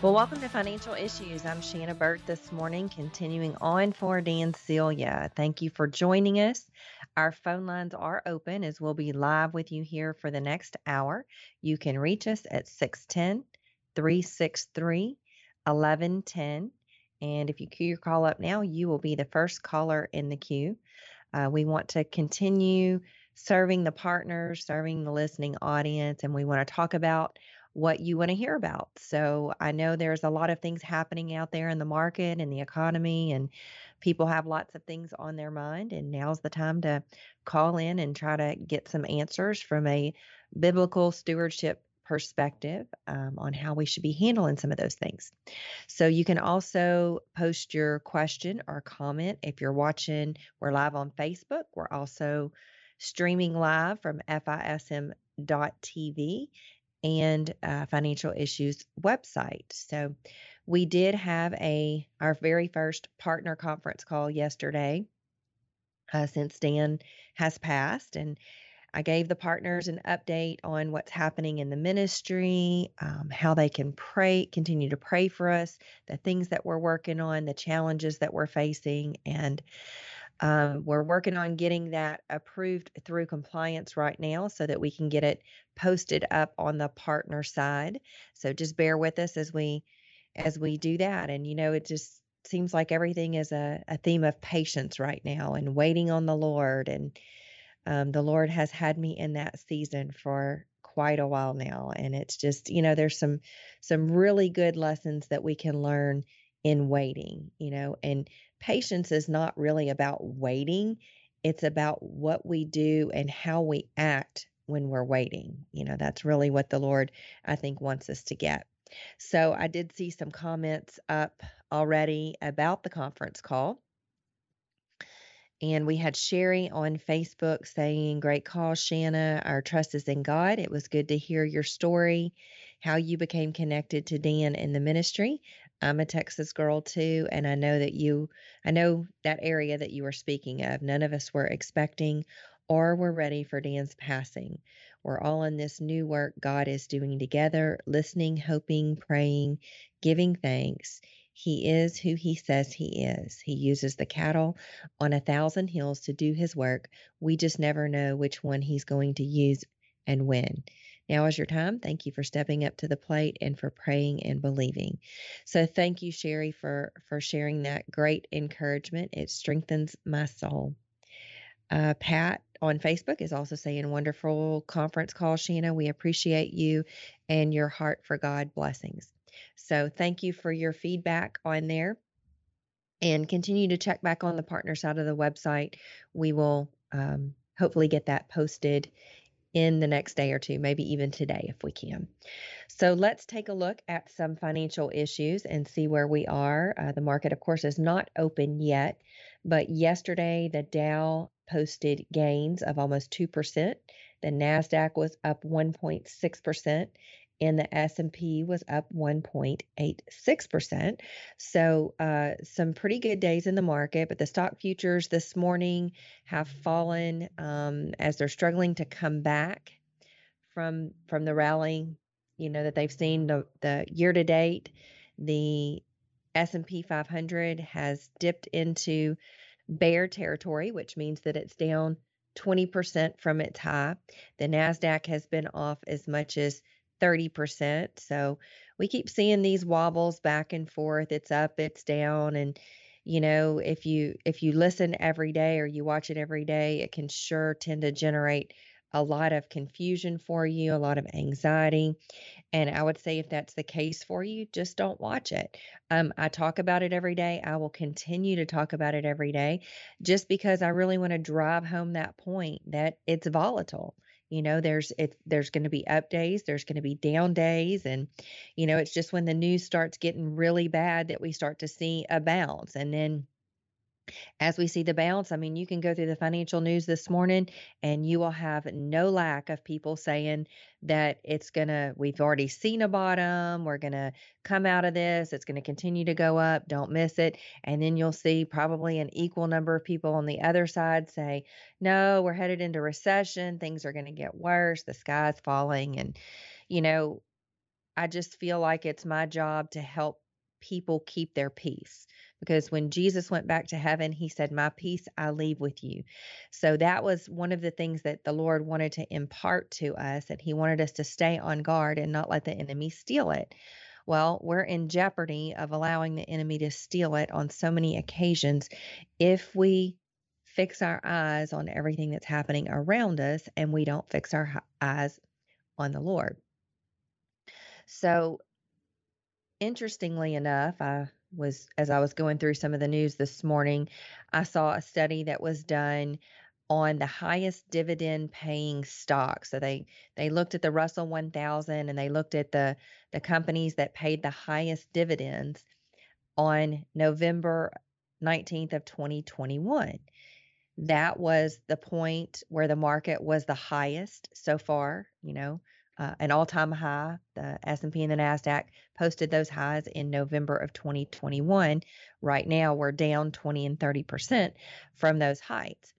Well, welcome to Financial Issues. I'm Shanna Burt this morning, continuing on for Dan Celia. Thank you for joining us. Our phone lines are open as we'll be live with you here for the next hour. You can reach us at 610 363 1110. And if you queue your call up now, you will be the first caller in the queue. Uh, we want to continue serving the partners, serving the listening audience, and we want to talk about what you want to hear about. So I know there's a lot of things happening out there in the market and the economy, and people have lots of things on their mind. And now's the time to call in and try to get some answers from a biblical stewardship perspective um, on how we should be handling some of those things. So you can also post your question or comment if you're watching. We're live on Facebook. We're also streaming live from FISM.tv and uh, financial issues website. So we did have a our very first partner conference call yesterday uh, since Dan has passed and I gave the partners an update on what's happening in the ministry, um, how they can pray, continue to pray for us, the things that we're working on, the challenges that we're facing, and um, we're working on getting that approved through compliance right now so that we can get it posted up on the partner side. So just bear with us as we as we do that. And you know, it just seems like everything is a, a theme of patience right now and waiting on the Lord. And um, the Lord has had me in that season for quite a while now. And it's just, you know, there's some some really good lessons that we can learn in waiting, you know, and patience is not really about waiting. It's about what we do and how we act when we're waiting. You know, that's really what the Lord, I think, wants us to get. So I did see some comments up already about the conference call. And we had Sherry on Facebook saying, Great call, Shanna. Our trust is in God. It was good to hear your story, how you became connected to Dan in the ministry. I'm a Texas girl too, and I know that you, I know that area that you were speaking of. None of us were expecting or were ready for Dan's passing. We're all in this new work God is doing together, listening, hoping, praying, giving thanks. He is who he says he is. He uses the cattle on a thousand hills to do his work. We just never know which one he's going to use and when. Now is your time. Thank you for stepping up to the plate and for praying and believing. So thank you, Sherry, for for sharing that great encouragement. It strengthens my soul. Uh, Pat on Facebook is also saying, wonderful conference call, Shanna. We appreciate you and your heart for God. Blessings. So thank you for your feedback on there and continue to check back on the partner side of the website. We will um, hopefully get that posted in the next day or two, maybe even today if we can. So let's take a look at some financial issues and see where we are. Uh, the market, of course, is not open yet, but yesterday the Dow posted gains of almost 2%. The Nasdaq was up 1.6% and the S&P was up 1.86%. So, uh, some pretty good days in the market, but the stock futures this morning have fallen um, as they're struggling to come back from from the rally, you know, that they've seen the, the year to date. The S&P 500 has dipped into bear territory, which means that it's down 20% from its high. The NASDAQ has been off as much as 30%. So we keep seeing these wobbles back and forth. It's up, it's down. And, you know, if you if you listen every day or you watch it every day, it can sure tend to generate a lot of confusion for you, a lot of anxiety. And I would say if that's the case for you, just don't watch it. Um, I talk about it every day. I will continue to talk about it every day just because I really want to drive home that point that it's volatile. You know, there's it there's going to be up days, there's going to be down days and you know, it's just when the news starts getting really bad that we start to see a bounce and then as we see the bounce, I mean, you can go through the financial news this morning and you will have no lack of people saying that it's going to, we've already seen a bottom, we're going to come out of this, it's going to continue to go up, don't miss it. And then you'll see probably an equal number of people on the other side say, no, we're headed into recession, things are going to get worse, the sky's falling. And, you know, I just feel like it's my job to help people keep their peace because when Jesus went back to heaven, he said, My peace I leave with you. So that was one of the things that the Lord wanted to impart to us, and he wanted us to stay on guard and not let the enemy steal it. Well, we're in jeopardy of allowing the enemy to steal it on so many occasions if we fix our eyes on everything that's happening around us and we don't fix our eyes on the Lord. So, interestingly enough, I was as I was going through some of the news this morning, I saw a study that was done on the highest dividend paying stocks. So they they looked at the Russell 1000 and they looked at the the companies that paid the highest dividends on November 19th of 2021. That was the point where the market was the highest so far, you know, uh, an all-time high. The S&P and the Nasdaq posted those highs in November of 2021. Right now, we're down 20 and 30 percent from those heights.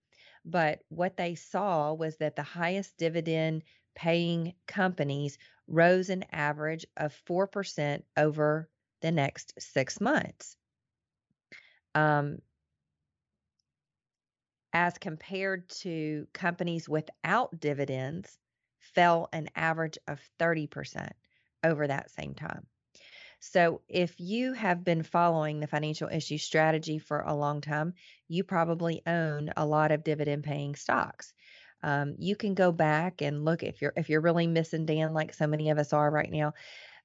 But what they saw was that the highest dividend paying companies rose an average of 4% over the next six months. Um, as compared to companies without dividends, fell an average of 30% over that same time. So, if you have been following the financial issue strategy for a long time, you probably own a lot of dividend paying stocks. Um, you can go back and look if you're if you're really missing Dan like so many of us are right now.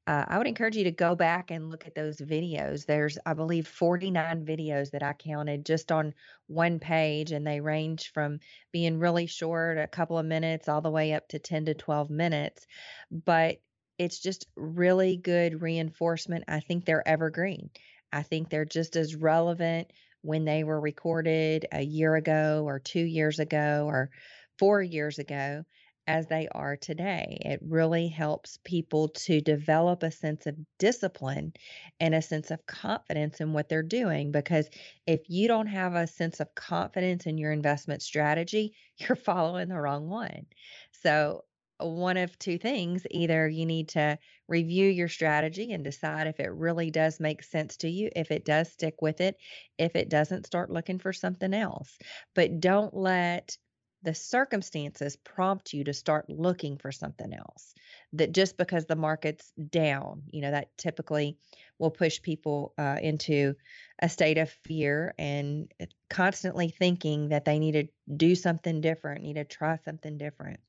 Uh, I would encourage you to go back and look at those videos. There's, I believe, 49 videos that I counted just on one page, and they range from being really short, a couple of minutes, all the way up to 10 to 12 minutes. But it's just really good reinforcement. I think they're evergreen. I think they're just as relevant when they were recorded a year ago or two years ago or four years ago as they are today. It really helps people to develop a sense of discipline and a sense of confidence in what they're doing. Because if you don't have a sense of confidence in your investment strategy, (laughs) you're following the wrong one. So, one of two things either you need to review your strategy and decide if it really does make sense to you. If it does, stick with it. If it doesn't, start looking for something else. But don't let the circumstances prompt you to start looking for something else that just because the market's down you know that typically will push people uh, into a state of fear and uh, constantly thinking that they need to do something different need to try something different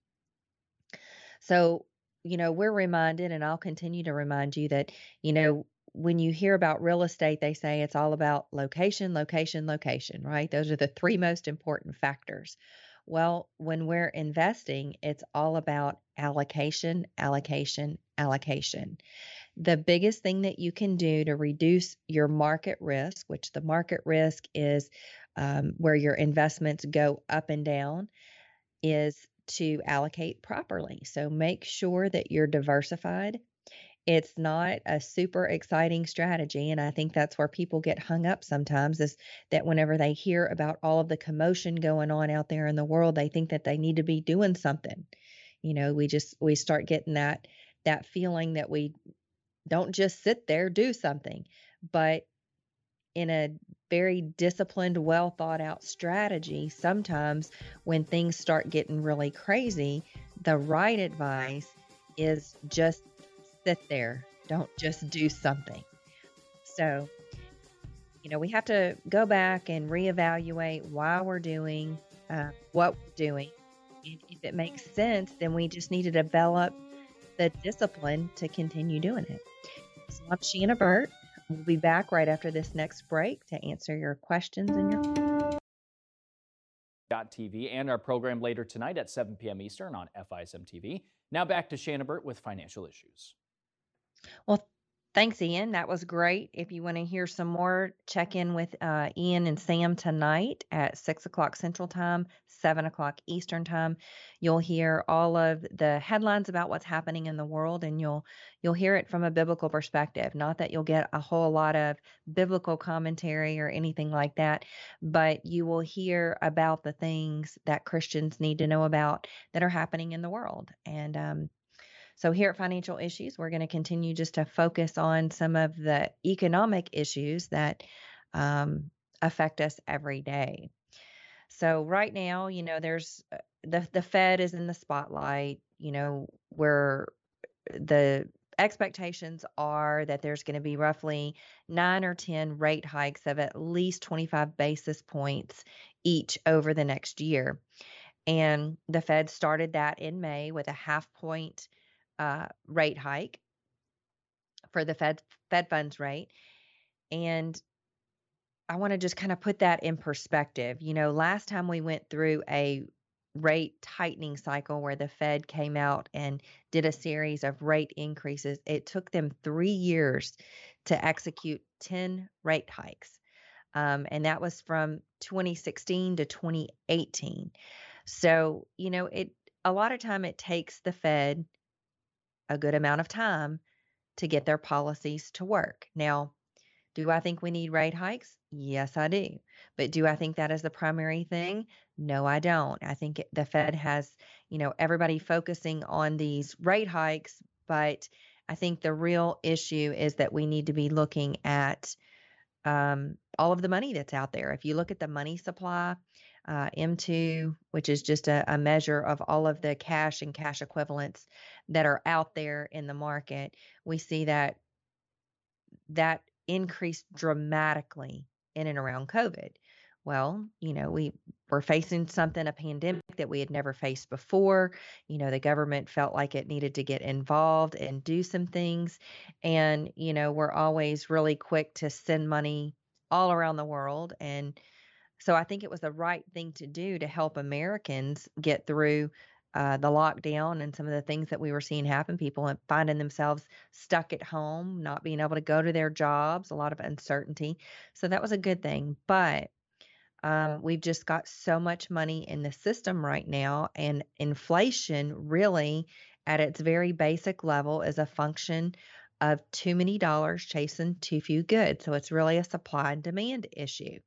so you know we're reminded and i'll continue to remind you that you know when you hear about real estate, they say it's all about location, location, location, right? Those are the three most important factors. Well, when we're investing, it's all about allocation, allocation, allocation. The biggest thing that you can do to reduce your market risk, which the market risk is um, where your investments go up and down, is to allocate properly. So make sure that you're diversified it's not a super exciting strategy and i think that's where people get hung up sometimes is that whenever they hear about all of the commotion going on out there in the world they think that they need to be doing something. You know we just we start getting that that feeling that we don't just sit there do something. But in a very disciplined well thought out strategy sometimes when things start getting really crazy the right advice is just sit there. Don't just do something. So, you know, we have to go back and reevaluate why we're doing uh, what we're doing. And if it makes sense, then we just need to develop the discipline to continue doing it. So I'm Shanna Burt. We'll be back right after this next break to answer your questions and your. TV and our program later tonight at 7 p.m. Eastern on FISM TV. Now back to Shanna Burt with financial issues. Well, thanks, Ian. That was great. If you want to hear some more, check in with uh, Ian and Sam tonight at six o'clock Central Time, seven o'clock Eastern Time. You'll hear all of the headlines about what's happening in the world, and you'll you'll hear it from a biblical perspective. Not that you'll get a whole lot of biblical commentary or anything like that, but you will hear about the things that Christians need to know about that are happening in the world, and um, so, here at Financial Issues, we're going to continue just to focus on some of the economic issues that um, affect us every day. So, right now, you know, there's uh, the, the Fed is in the spotlight, you know, where the expectations are that there's going to be roughly nine or 10 rate hikes of at least 25 basis points each over the next year. And the Fed started that in May with a half point uh, rate hike for the Fed Fed funds rate, and I want to just kind of put that in perspective. You know, last time we went through a rate tightening cycle where the Fed came out and did a series of rate increases, it took them three years to execute 10 rate hikes. Um, and that was from 2016 to 2018. So, you know, it a lot of time it takes the Fed a good amount of time to get their policies to work. Now, do I think we need rate hikes? Yes, I do. But do I think that is the primary thing? No, I don't. I think the Fed has, you know, everybody focusing on these rate hikes, but I think the real issue is that we need to be looking at um, all of the money that's out there. If you look at the money supply, uh, M2, which is just a, a, measure of all of the cash and cash equivalents that are out there in the market, we see that that increased dramatically in and around COVID. Well, you know, we were facing something, a pandemic that we had never faced before. You know, the government felt like it needed to get involved and do some things. And, you know, we're always really quick to send money all around the world. And so I think it was the right thing to do to help Americans get through uh, the lockdown and some of the things that we were seeing happen, people finding themselves stuck at home, not being able to go to their jobs, a lot of uncertainty. So that was a good thing. But um, we've just got so much money in the system right now, and inflation really, at its very basic level, is a function of too many dollars chasing too few goods. So it's really a supply and demand issue.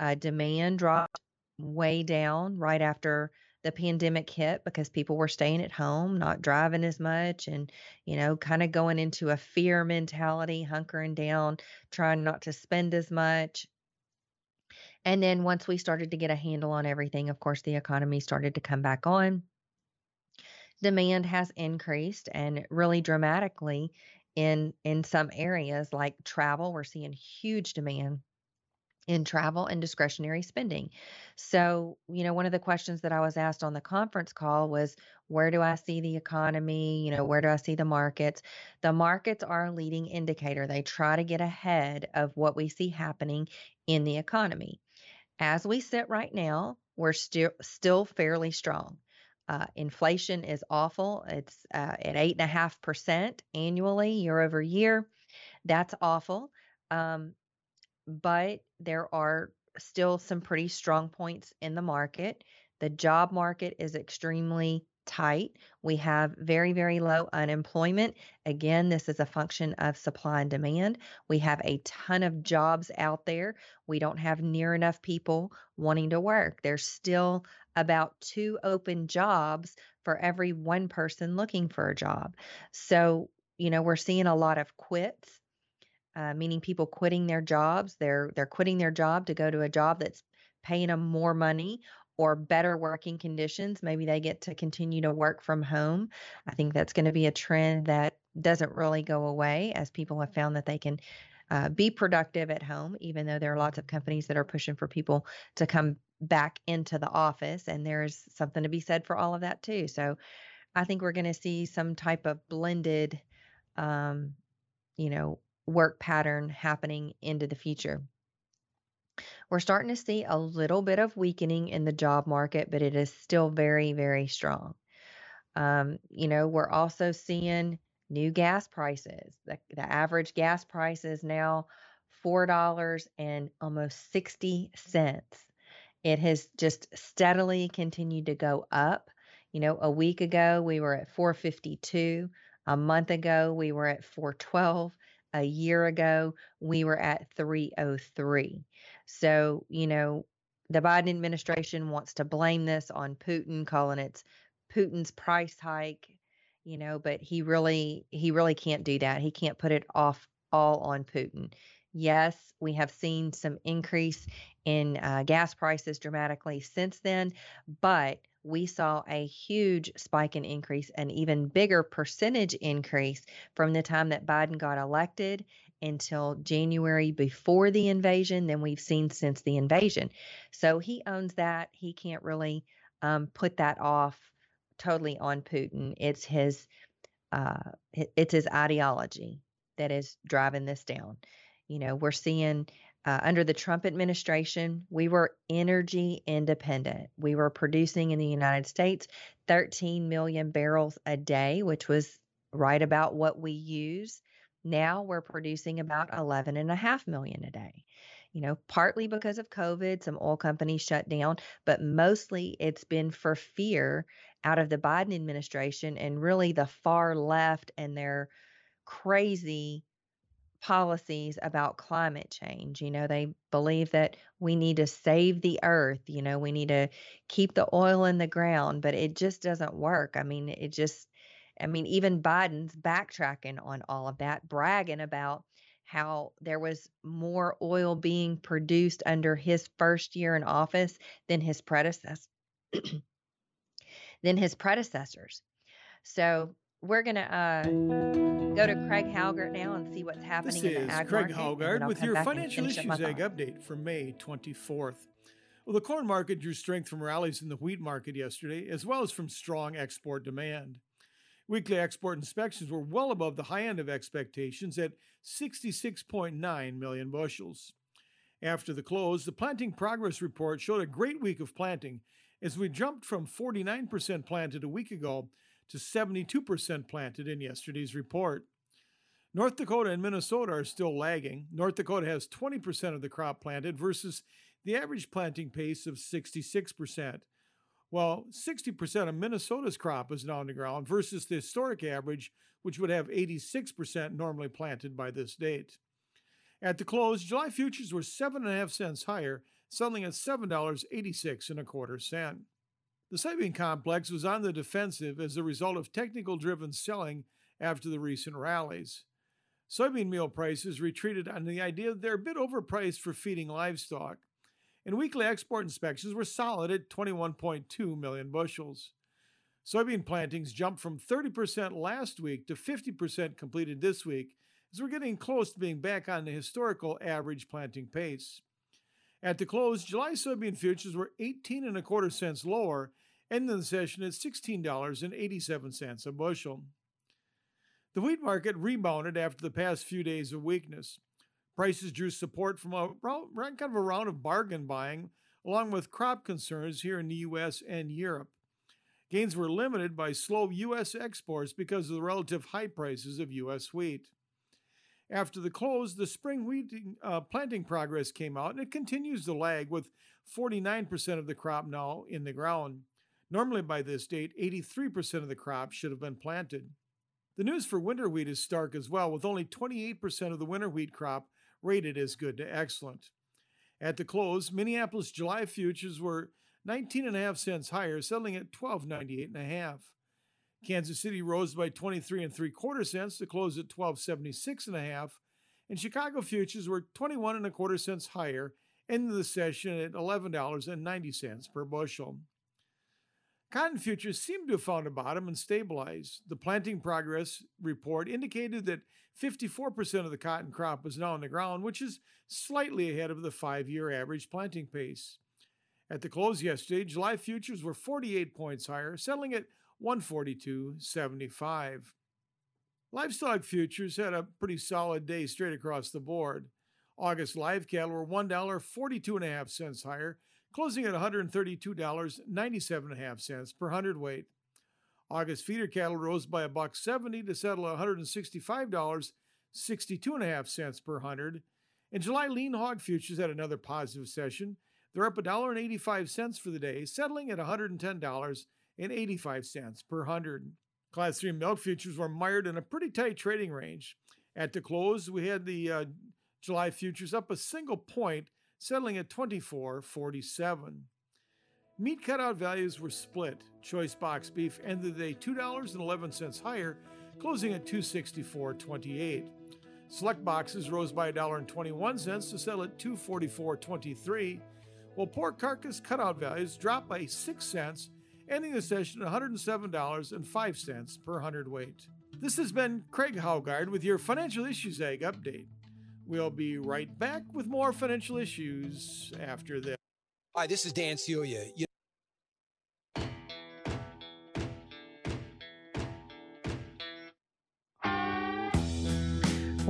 Uh, demand dropped way down right after the pandemic hit because people were staying at home, not driving as much, and, you know, kind of going into a fear mentality, hunkering down, trying not to spend as much. And then once we started to get a handle on everything, of course, the economy started to come back on. Demand has increased and really dramatically in in some areas like travel. We're seeing huge demand in travel and discretionary spending. So, you know, one of the questions that I was asked on the conference call was where do I see the economy? You know, where do I see the markets? The markets are a leading indicator. They try to get ahead of what we see happening in the economy. As we sit right now, we're still still fairly strong. Uh, inflation is awful. It's uh, at eight and a half percent annually, year over year. That's awful. Um, but there are still some pretty strong points in the market. The job market is extremely tight. We have very, very low unemployment. Again, this is a function of supply and demand. We have a ton of jobs out there. We don't have near enough people wanting to work. There's still about two open jobs for every one person looking for a job. So, you know, we're seeing a lot of quits. Uh, meaning people quitting their jobs. They're they're quitting their job to go to a job that's paying them more money or better working conditions. Maybe they get to continue to work from home. I think that's going to be a trend that doesn't really go away as people have found that they can uh, be productive at home, even though there are lots of companies that are pushing for people to come back into the office. And there's something to be said for all of that too. So I think we're going to see some type of blended, um, you know, work pattern happening into the future. We're starting to see a little bit of weakening in the job market, but it is still very, very strong. Um, you know, we're also seeing new gas prices. The, the average gas price is now $4 and almost 60 cents. It has just steadily continued to go up. You know, a week ago we were at 452. A month ago we were at 412 a year ago, we were at 303. So, you know, the Biden administration wants to blame this on Putin, calling it Putin's price hike, you know, but he really he really can't do that. He can't put it off all on Putin. Yes, we have seen some increase in uh, gas prices dramatically since then, but we saw a huge spike in increase, an even bigger percentage increase from the time that Biden got elected until January before the invasion than we've seen since the invasion. So he owns that. He can't really um, put that off totally on Putin. It's his uh, it's his ideology that is driving this down. You know, we're seeing uh, under the Trump administration, we were energy independent. We were producing in the United States 13 million barrels a day, which was right about what we use. Now we're producing about 11 and a half million a day. You know, partly because of COVID, some oil companies shut down, but mostly it's been for fear out of the Biden administration and really the far left and their crazy policies about climate change. You know, they believe that we need to save the earth, you know, we need to keep the oil in the ground, but it just doesn't work. I mean, it just, I mean, even Biden's backtracking on all of that, bragging about how there was more oil being produced under his first year in office than his predecessor (clears throat) than his predecessors. So we're going to uh, go to Craig Haugard now and see what's happening This in the is ag Craig market, and Haugard then I'll with your financial finish up my issues ag update for May 24th. Well, the corn market drew strength from rallies in the wheat market yesterday, as well as from strong export demand. Weekly export inspections were well above the high end of expectations at 66.9 million bushels. After the close, the planting progress report showed a great week of planting as we jumped from 49% planted a week ago to 72% planted in yesterday's report. North Dakota and Minnesota are still lagging. North Dakota has 20% of the crop planted versus the average planting pace of 66%, while 60% of Minnesota's crop is now on the ground versus the historic average, which would have 86% normally planted by this date. At the close, July futures were seven and a half cents higher, selling at seven dollars eighty-six and a quarter cent. The soybean complex was on the defensive as a result of technical-driven selling after the recent rallies. Soybean meal prices retreated on the idea that they're a bit overpriced for feeding livestock, and weekly export inspections were solid at 21.2 million bushels. Soybean plantings jumped from 30% last week to 50% completed this week, as we're getting close to being back on the historical average planting pace. At the close, July soybean futures were 18 and a quarter cents lower, ending the session at $16.87 a bushel. The wheat market rebounded after the past few days of weakness. Prices drew support from a kind of a round of bargain buying, along with crop concerns here in the U.S. and Europe. Gains were limited by slow U.S. exports because of the relative high prices of U.S. wheat. After the close, the spring wheat uh, planting progress came out, and it continues to lag with 49% of the crop now in the ground. Normally, by this date, 83% of the crop should have been planted. The news for winter wheat is stark as well, with only 28% of the winter wheat crop rated as good to excellent. At the close, Minneapolis July futures were 19.5 cents higher, settling at 12.98.5. Kansas City rose by 23 and 3 quarter cents to close at 1276 and a half, and Chicago futures were 21 and a quarter cents higher, ending the session at $11.90 per bushel. Cotton futures seem to have found a bottom and stabilized. The planting progress report indicated that 54% of the cotton crop was now on the ground, which is slightly ahead of the five year average planting pace. At the close yesterday, July futures were 48 points higher, settling at 142.75. Livestock futures had a pretty solid day straight across the board. August live cattle were $1.42.5 higher, closing at $132.97.5 per hundredweight. August feeder cattle rose by a buck 70 to settle at $165.62.5 per hundred. And July lean hog futures had another positive session. They're up $1.85 for the day, settling at $110.85 per hundred. Class 3 milk futures were mired in a pretty tight trading range. At the close, we had the uh, July futures up a single point, settling at 24.47. Meat cutout values were split. Choice box beef ended the day $2.11 higher, closing at 264.28. Select boxes rose by $1.21 to settle at 244.23, while pork carcass cutout values dropped by 6 cents, ending the session at $107.05 per hundredweight. This has been Craig Haugard with your Financial Issues Ag update. We'll be right back with more financial issues after this. Hi, this is Dan Celia. You-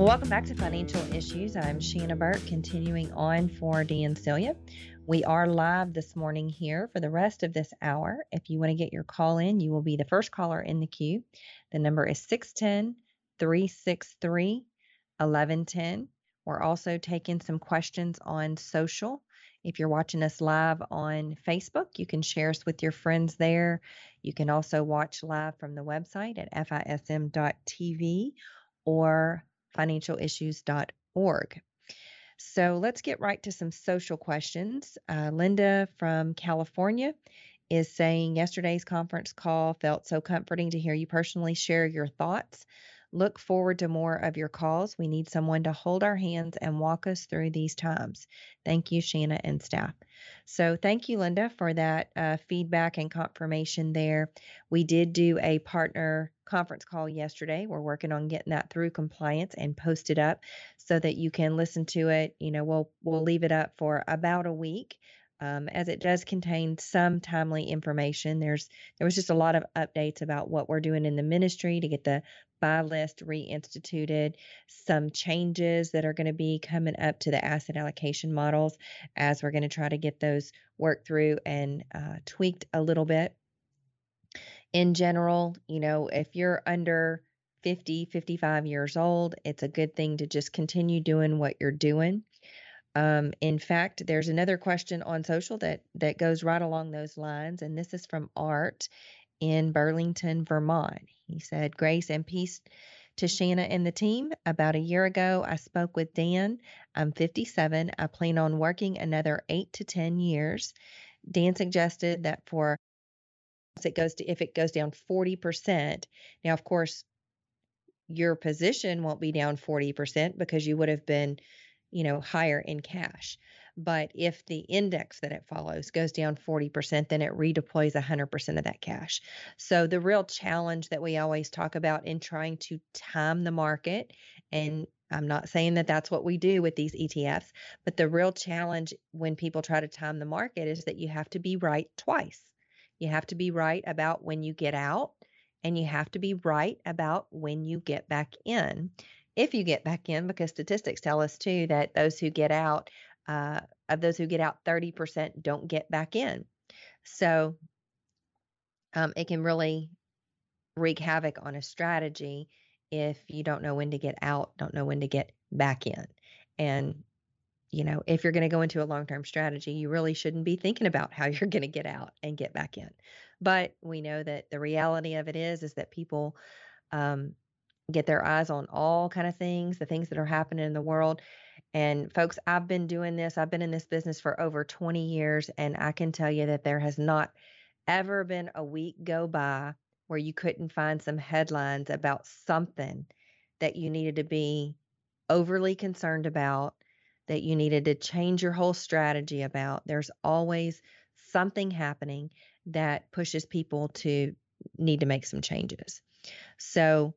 Well, welcome back to Financial Issues. I'm Shanna Burt, continuing on for Dan Celia. We are live this morning here for the rest of this hour. If you want to get your call in, you will be the first caller in the queue. The number is 610 363 1110. We're also taking some questions on social. If you're watching us live on Facebook, you can share us with your friends there. You can also watch live from the website at fism.tv or financialissues.org. So let's get right to some social questions. Uh, Linda from California is saying yesterday's conference call felt so comforting to hear you personally share your thoughts. Look forward to more of your calls. We need someone to hold our hands and walk us through these times. Thank you, Shanna and staff. So, thank you, Linda, for that uh, feedback and confirmation there. We did do a partner conference call yesterday. We're working on getting that through compliance and posted up so that you can listen to it. You know, we'll we'll leave it up for about a week. Um, as it does contain some timely information. There's there was just a lot of updates about what we're doing in the ministry to get the buy list reinstituted, some changes that are going to be coming up to the asset allocation models as we're going to try to get those worked through and uh, tweaked a little bit in general, you know, if you're under 50, 55 years old, it's a good thing to just continue doing what you're doing. Um, in fact, there's another question on social that that goes right along those lines, and this is from Art in Burlington, Vermont. He said, "Grace and peace to Shanna and the team. About a year ago, I spoke with Dan. I'm 57. I plan on working another eight to 10 years. Dan suggested that for it goes to if it goes down 40%. Now, of course, your position won't be down 40% because you would have been, you know, higher in cash. But if the index that it follows goes down 40%, then it redeploys 100% of that cash. So the real challenge that we always talk about in trying to time the market, and I'm not saying that that's what we do with these ETFs, but the real challenge when people try to time the market is that you have to be right twice. You have to be right about when you get out, and you have to be right about when you get back in. If you get back in, because statistics tell us too that those who get out, uh, of those who get out, 30% don't get back in. So um, it can really wreak havoc on a strategy if you don't know when to get out, don't know when to get back in. And you know, if you're going to go into a long term strategy, you really shouldn't be thinking about how (laughs) you're going to get out and get back in. But we know that the reality of it is, is that people um, get their eyes on all kind of things, the things that are happening in the world. And folks, I've been doing this. I've been in this business for over 20 years, and I can tell you that there has not ever been a week go by where you couldn't find some headlines about something that you needed to be overly concerned about that you needed to change your whole strategy about. There's always something happening that pushes people to need to make some changes. So,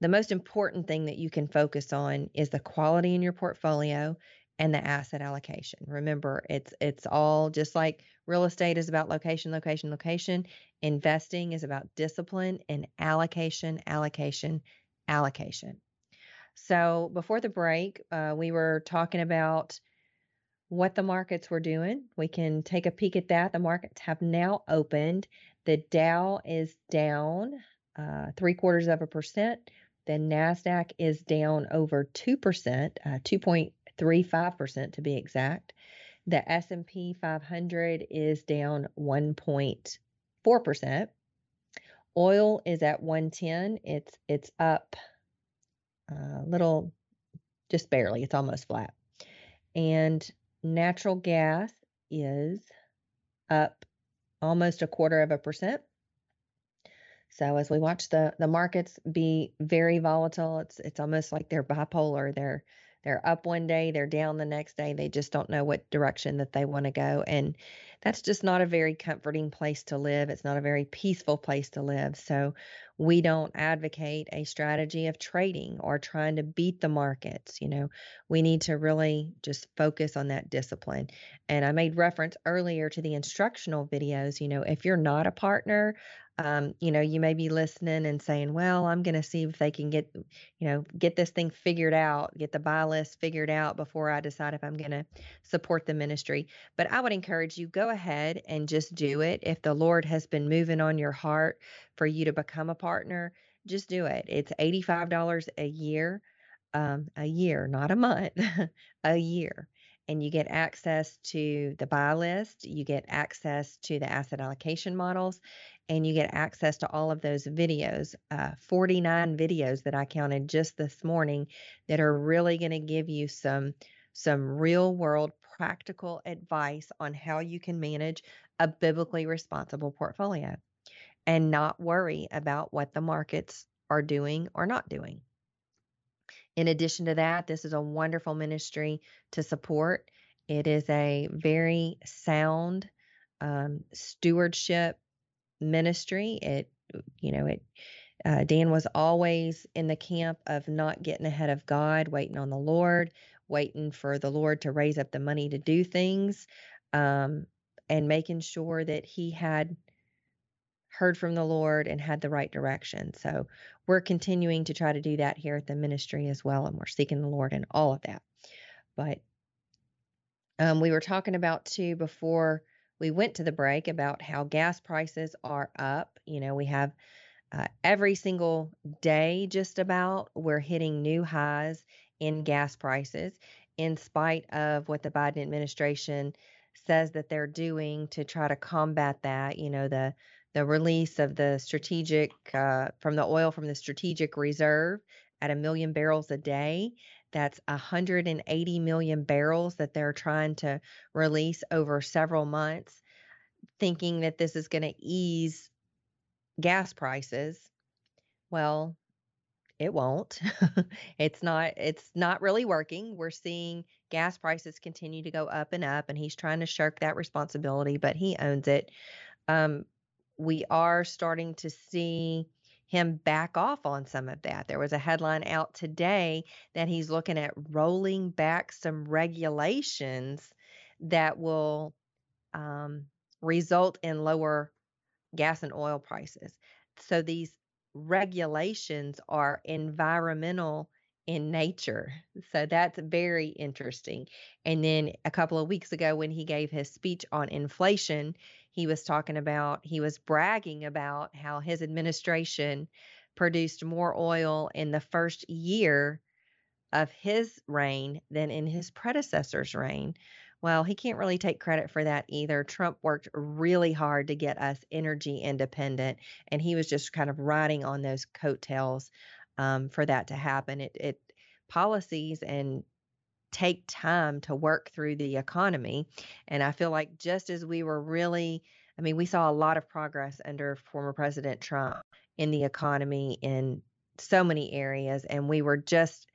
the most important thing that you can focus on is the quality in your portfolio and the asset allocation. Remember, it's it's all just like real estate is about location, location, location. Investing is about discipline and allocation, allocation, allocation. So before the break, uh, we were talking about what the markets were doing. We can take a peek at that. The markets have now opened. The Dow is down uh, three quarters of a percent. The Nasdaq is down over two percent, uh, two point three five percent to be exact. The S and P 500 is down one point four percent. Oil is at 110. It's it's up a little, just barely, it's almost flat. And natural gas is up almost a quarter of a percent. So as we watch the the markets be very volatile, it's it's almost like they're bipolar. They're they're up one day, they're down the next day. They just don't know what direction that they want to go. And that's just not a very comforting place to live. It's not a very peaceful place to live. So we don't advocate a strategy of trading or trying to beat the markets. You know, we need to really just focus on that discipline. And I made reference earlier to the instructional videos. You know, if you're not a partner, um, you know, you may be listening and saying, well, I'm going to see if they can get, you know, get this thing figured out, get the buy list figured out before I decide if I'm going to support the ministry. But I would encourage you, go ahead and just do it. If the Lord has been moving on your heart for you to become a partner, just do it. It's $85 a year, um, a year, not a month, (laughs) a year and you get access to the buy list, you get access to the asset allocation models, and you get access to all of those videos uh, 49 videos that i counted just this morning that are really going to give you some some real world practical advice on how you can manage a biblically responsible portfolio and not worry about what the markets are doing or not doing in addition to that this is a wonderful ministry to support it is a very sound um, stewardship ministry. It, you know, it Uh, Dan was always in the camp of not getting ahead of God, waiting on the Lord, waiting for the Lord to raise up the money to do things, um, and making sure that he had heard from the Lord and had the right direction. So we're continuing to try to do that here at the ministry as well, and we're seeking the Lord in all of that. But um, we were talking about too before we went to the break about how gas prices are up. You know, we have uh, every single day, just about, we're hitting new highs in gas prices, in spite of what the Biden administration says that they're doing to try to combat that. You know, the the release of the strategic uh, from the oil from the strategic reserve at a million barrels a day. That's 180 million barrels that they're trying to release over several months, thinking that this is going to ease gas prices. Well, it won't. (laughs) it's not it's not really working. We're seeing gas prices continue to go up and up and he's trying to shirk that responsibility, but he owns it. Um, we are starting to see him back off on some of that. There was a headline out today that he's looking at rolling back some regulations that will um, result in lower gas and oil prices. So these regulations are environmental in nature. So that's very interesting. And then a couple of weeks ago, when he gave his speech on inflation, he was talking about, he was bragging about how his administration produced more oil in the first year of his reign than in his predecessor's reign. Well, he can't really take credit for that either. Trump worked really hard to get us energy independent, and he was just kind of riding on those coattails um, for that to happen. It, it policies and take time to work through the economy, and I feel like just as we were really, I mean, we saw a lot of progress under former President Trump in the economy in so many areas, and we were just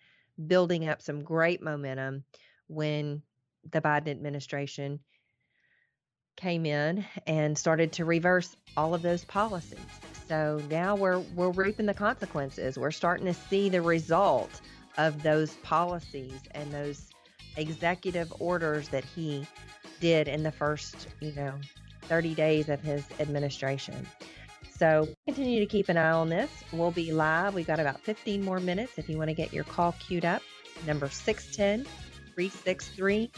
building up some great momentum when the Biden administration came in and started to reverse all of those policies. So now we're we're reaping the consequences. We're starting to see the result of those policies and those executive orders that he did in the first, you know, 30 days of his administration. So continue to keep an eye on this. We'll be live. We've got about 15 more minutes if you want to get your call queued up. Number 610 363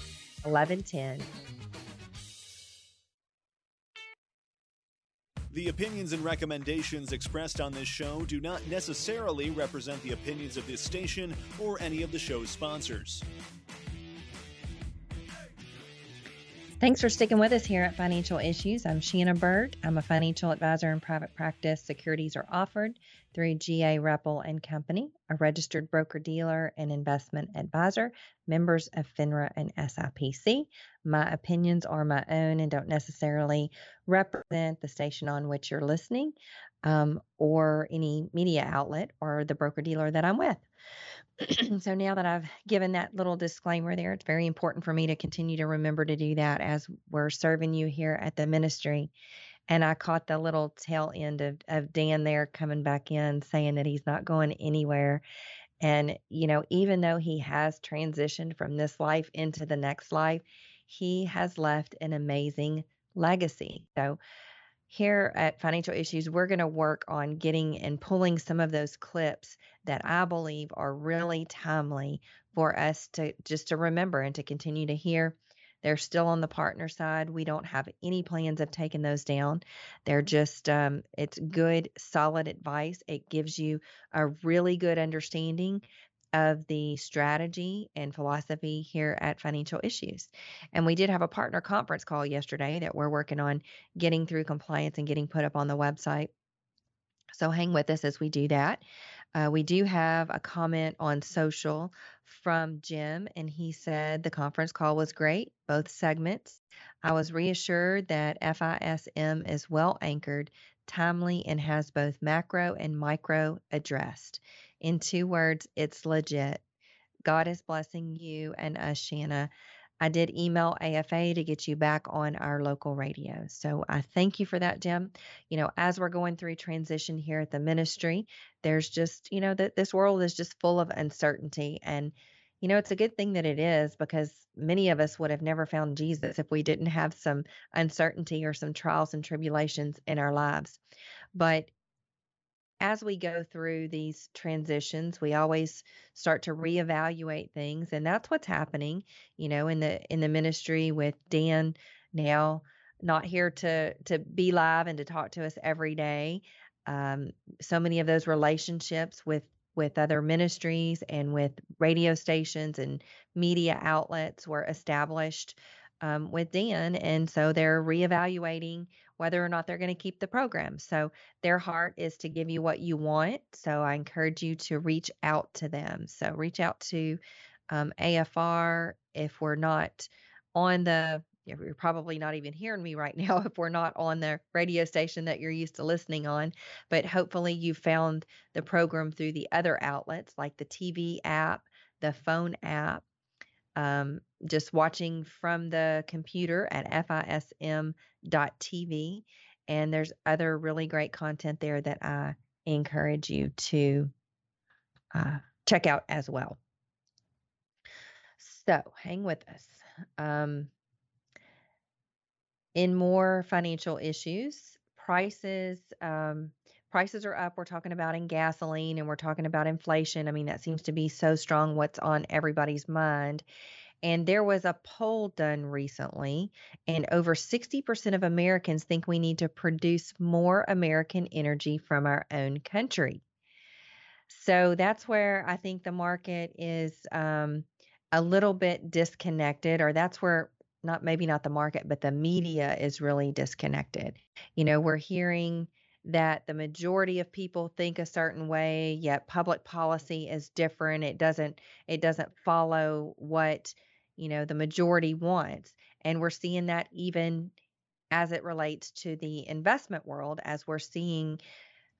1110. The opinions and recommendations expressed on this show do not necessarily represent the opinions of this station or any of the show's sponsors. Thanks for sticking with us here at Financial Issues. I'm Shanna Burt. I'm a financial advisor in private practice. Securities are offered through GA Repple and Company, a registered broker dealer and investment advisor, members of FINRA and SIPC. My opinions are my own and don't necessarily represent the station on which you're listening um, or any media outlet or the broker dealer that I'm with. So now that I've given that little disclaimer there, it's very important for me to continue to remember to do that as we're serving you here at the ministry. And I caught the little tail end of, of Dan there coming back in saying that he's not going anywhere. And, you know, even though he has transitioned from this life into the next life, he has left an amazing legacy. So here at Financial Issues, we're going to work on getting and pulling some of those clips that I believe are really timely for us to just to remember and to continue to hear. They're still on the partner side. We don't have any plans of taking those down. They're just, um, it's good, solid advice. It gives you a really good understanding of the strategy and philosophy here at Financial Issues. And we did have a partner conference call yesterday that we're working on getting through compliance and getting put up on the website. So hang with us as we do that. Uh, we do have a comment on social from Jim, and he said the conference call was great, both segments. I was reassured that FISM is well anchored, timely, and has both macro and micro addressed. In two words, it's legit. God is blessing you and us, Shanna. I did email AFA to get you back on our local radio. So I thank you for that, Jim. You know, as we're going through transition here at the ministry, there's just, you know, that this world is just full of uncertainty. And, you know, it's a good thing that it is because many of us would have never found Jesus if we didn't have some uncertainty or some trials and tribulations in our lives. But as we go through these transitions we always start to reevaluate things and that's what's happening you know in the in the ministry with Dan now not here to to be live and to talk to us every day um, so many of those relationships with with other ministries and with radio stations and media outlets were established um, with Dan. And so they're reevaluating whether or not they're going to keep the program. So their heart is to give you what you want. So I encourage you to reach out to them. So reach out to um, AFR if we're not on the you're probably not even hearing me right (laughs) now if we're not on the radio station that you're used to listening on. But hopefully, you found the program through the other outlets like the TV app, the phone app, um, just watching from the computer at fism.tv. And there's other really great content there that I encourage you to uh, check out as well. So hang with us. Um, in more financial issues, prices um, prices are up. We're talking about in gasoline and we're talking about inflation. I mean, that seems to be so strong what's on everybody's mind. And there was a poll done recently, and over 60% of Americans think we need to produce more American energy from our own country. So that's where I think the market is um, a little bit disconnected, or that's where not maybe not the market, but the media is really disconnected. You know, we're hearing that the majority of people think a certain way yet public policy is different it doesn't it doesn't follow what you know the majority wants and we're seeing that even as it relates to the investment world as we're seeing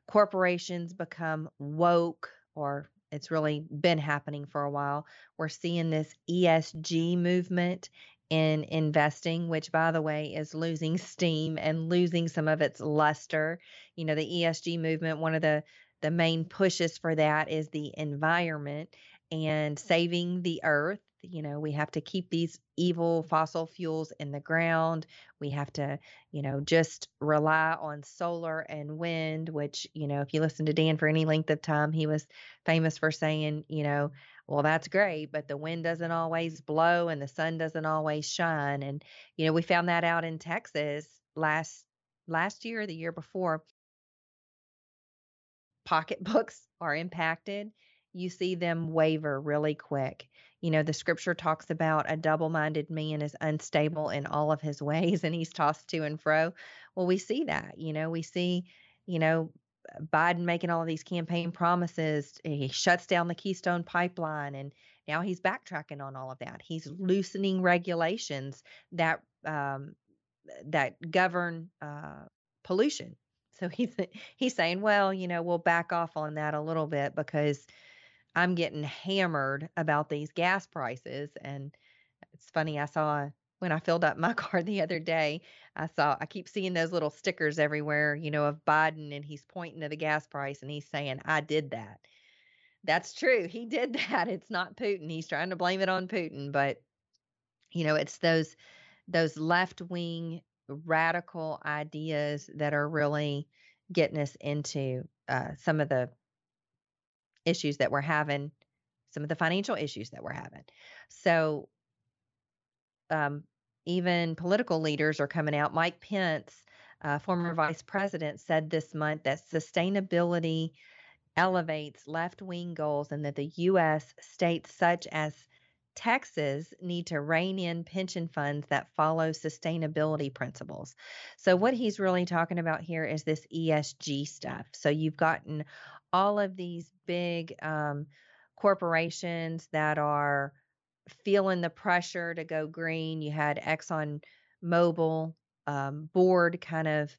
corporations become woke or it's really been happening for a while we're seeing this ESG movement in investing which by the way is losing steam and losing some of its luster. You know the ESG movement one of the the main pushes for that is the environment and saving the earth. You know we have to keep these evil fossil fuels in the ground. We have to you know just rely on solar and wind which you know if you listen to dan for any length of time he was famous for saying you know well that's great but the wind doesn't always blow and the sun doesn't always shine and you know we found that out in texas last last year the year before pocketbooks (laughs) are impacted you see them waver really quick you know, the scripture talks about a double minded man is unstable in all of his (laughs) ways and he's tossed to and fro. Well, we see that, you know, we see, you know, Biden making all of these campaign promises. He shuts down the Keystone pipeline and now he's backtracking on all of that. He's loosening regulations that um, that govern uh, pollution. So he's he's saying, well, you know, we'll back off on that a little bit because I'm getting hammered about these gas prices. And it's funny, I saw when I filled up my (laughs) car the other day, I saw, I keep seeing those little stickers everywhere, you know, of Biden, and he's pointing to the gas price and he's saying, I did that. That's true. He did (laughs) that. It's not Putin. He's trying to blame it on Putin, but you know, it's those those left wing radical ideas that are really getting us into uh, some of the issues that we're having, some of the financial issues that we're having. So, um, even political leaders are coming out. Mike Pence, uh, former vice president, said this month that sustainability elevates left wing goals and that the U.S. states such as Texas need to rein in pension funds that follow sustainability principles. So, what he's really talking about here is this ESG stuff. So, you've gotten all of these big um, corporations that are feeling the pressure to go green. You had Exxon Mobil um, board kind of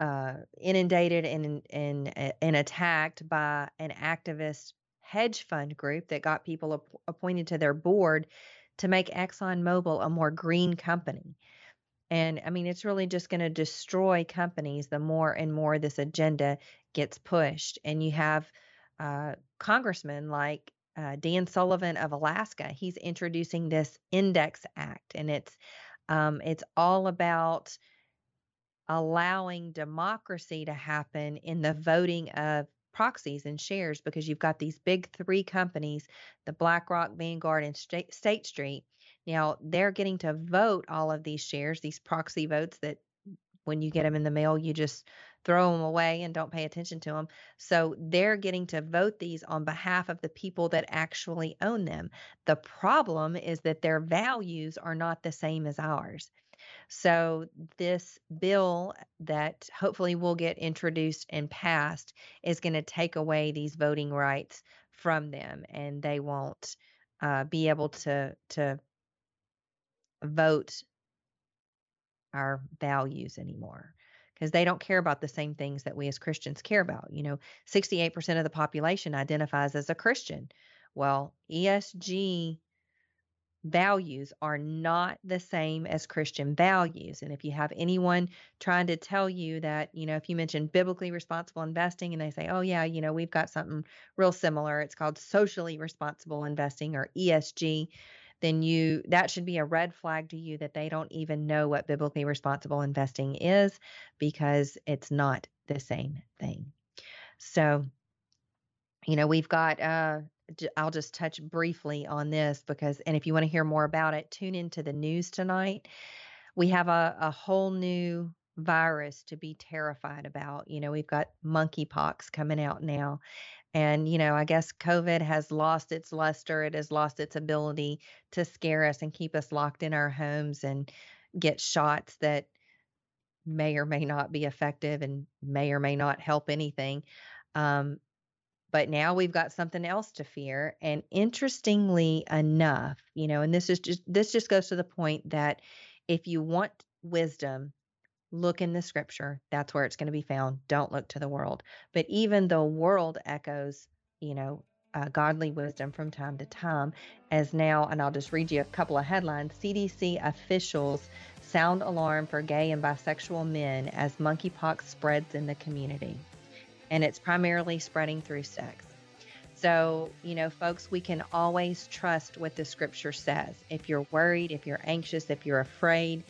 uh, inundated and, and and attacked by an activist hedge fund group that got people ap- appointed to their board to make ExxonMobil a more green company. And I mean, it's really just going to destroy companies the more and more this agenda gets pushed. And you have uh, congressmen like uh, Dan Sullivan of Alaska. He's introducing this Index Act, and it's um, it's all about allowing democracy to happen in the voting of proxies and shares because you've got these big three companies, the BlackRock, Vanguard, and State, State Street. Now they're getting to vote all of these shares, these proxy votes that when you get them in the mail, you just throw them away and don't pay attention to them. So they're getting to vote these on behalf of the people that actually own them. The problem is that their values are not the same as ours. So, this bill that hopefully will get introduced and passed is going to take away these voting rights from them, and they won't uh, be able to to vote our values anymore because they don't care about the same things that we as Christians care about. You know, 68% of the population identifies as a Christian. Well, ESG values are not the same as Christian values. And if you have anyone trying to tell you that, you know, if you mention biblically responsible investing and they say, oh, yeah, you know, we've got something real similar, it's called socially responsible investing or ESG, then you that should be a red flag to you that they don't even know what biblically responsible investing is because it's not the same thing. So, you know, we've got uh I'll just touch briefly on this because, and if you want to hear more about it, tune into the news tonight. We have a, a whole new virus to be terrified about. You know, we've got monkeypox coming out now. And, you know, I guess COVID has lost its luster. It has lost its ability to scare us and keep us locked in our homes and get shots that may or may not be effective and may or may not help anything. Um, but now we've got something else to fear and interestingly enough you know and this is just this just goes to the point that if you want wisdom look in the scripture that's where it's going to be found don't look to the world but even the world echoes you know uh, godly wisdom from time to time as now and i'll just read you a couple of headlines cdc officials sound alarm for gay and bisexual men as monkeypox spreads in the community and it's primarily spreading through sex. So, you know, folks, we can always trust what the scripture says. If you're worried, if you're anxious, if you're afraid,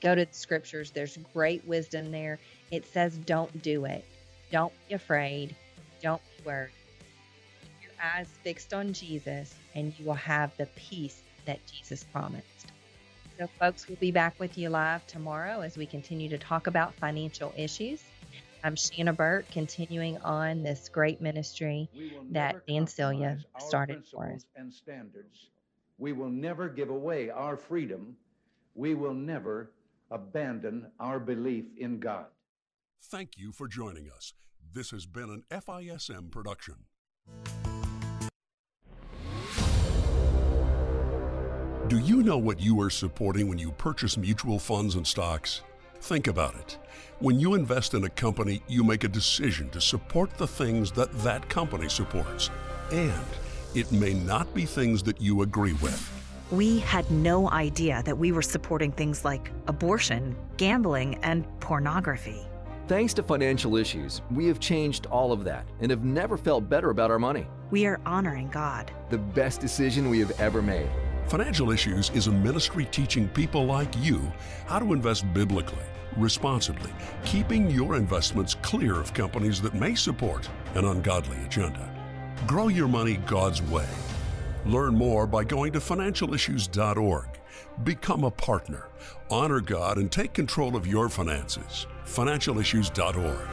go to the scriptures. There's great wisdom there. It says, don't do it. Don't be afraid. Don't be worried. Keep your eyes fixed on Jesus, and you will have the peace that Jesus promised. So, folks, we'll be back with you live tomorrow as we continue to talk about financial issues. I'm Shanna Burt, continuing on this great ministry that Dan Celia started for us. And standards. We will never give away our freedom. We will never abandon our belief in God. Thank you for joining us. This has been an FISM production. Do you know what you are supporting when you purchase mutual funds and stocks? Think about it. When you invest in a company, you make a decision to support the things that that company supports. And it may not be things that you agree with. We had no idea that we were supporting things like abortion, gambling, and pornography. Thanks to financial issues, we have changed all of that and have never felt better about our money. We are honoring God. The best decision we have ever made. Financial Issues is a ministry teaching people like you how to invest biblically responsibly, keeping your investments clear of companies that may support an ungodly agenda. Grow your money God's way. Learn more by going to financialissues.org. Become a partner, honor God, and take control of your finances. Financialissues.org.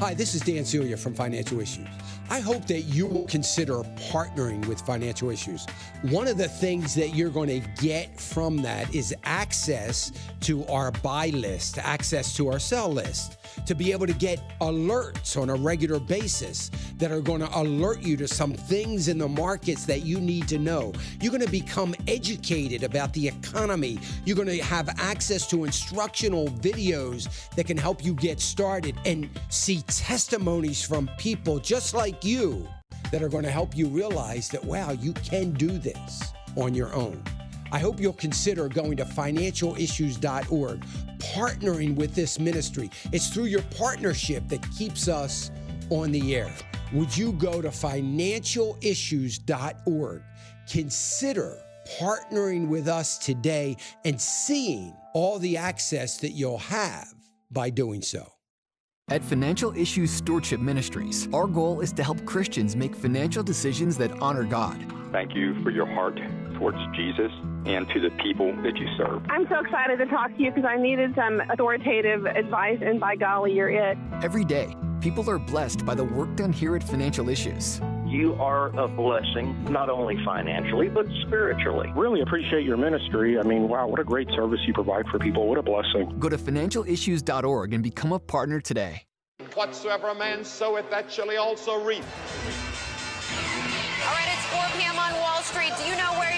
Hi, this is Dan Celia from Financial Issues. I hope that you will consider partnering with Financial Issues. One of the things that you're going to get from that is access to our buy list, access to our sell list, to be able to get alerts on a regular basis that are going to alert you to some things in the markets that you need to know. You're going to become educated about the economy. You're going to have access to instructional videos that can help you get started and see testimonies from people just like you that are going to help you realize that, wow, you can do this on your own. I hope you'll consider going to financialissues.org, partnering with this ministry. It's through your partnership that keeps us on the air. Would you go to financialissues.org? Consider partnering with us today and seeing all the access that you'll have by doing so. At Financial Issues Stewardship Ministries, our goal is to help Christians make financial decisions that honor God. Thank you for your heart towards Jesus and to the people that you serve. I'm so excited to talk to you because I needed some authoritative advice, and by golly, you're it. Every day, people are blessed by the work done here at Financial Issues. You are a blessing, not only financially, but spiritually. Really appreciate your ministry. I mean, wow, what a great service you provide for people. What a blessing. Go to financialissues.org and become a partner today. Whatsoever a man soweth, that shall he also reap. All right, it's 4 p.m. on Wall Street. Do you know where your money is?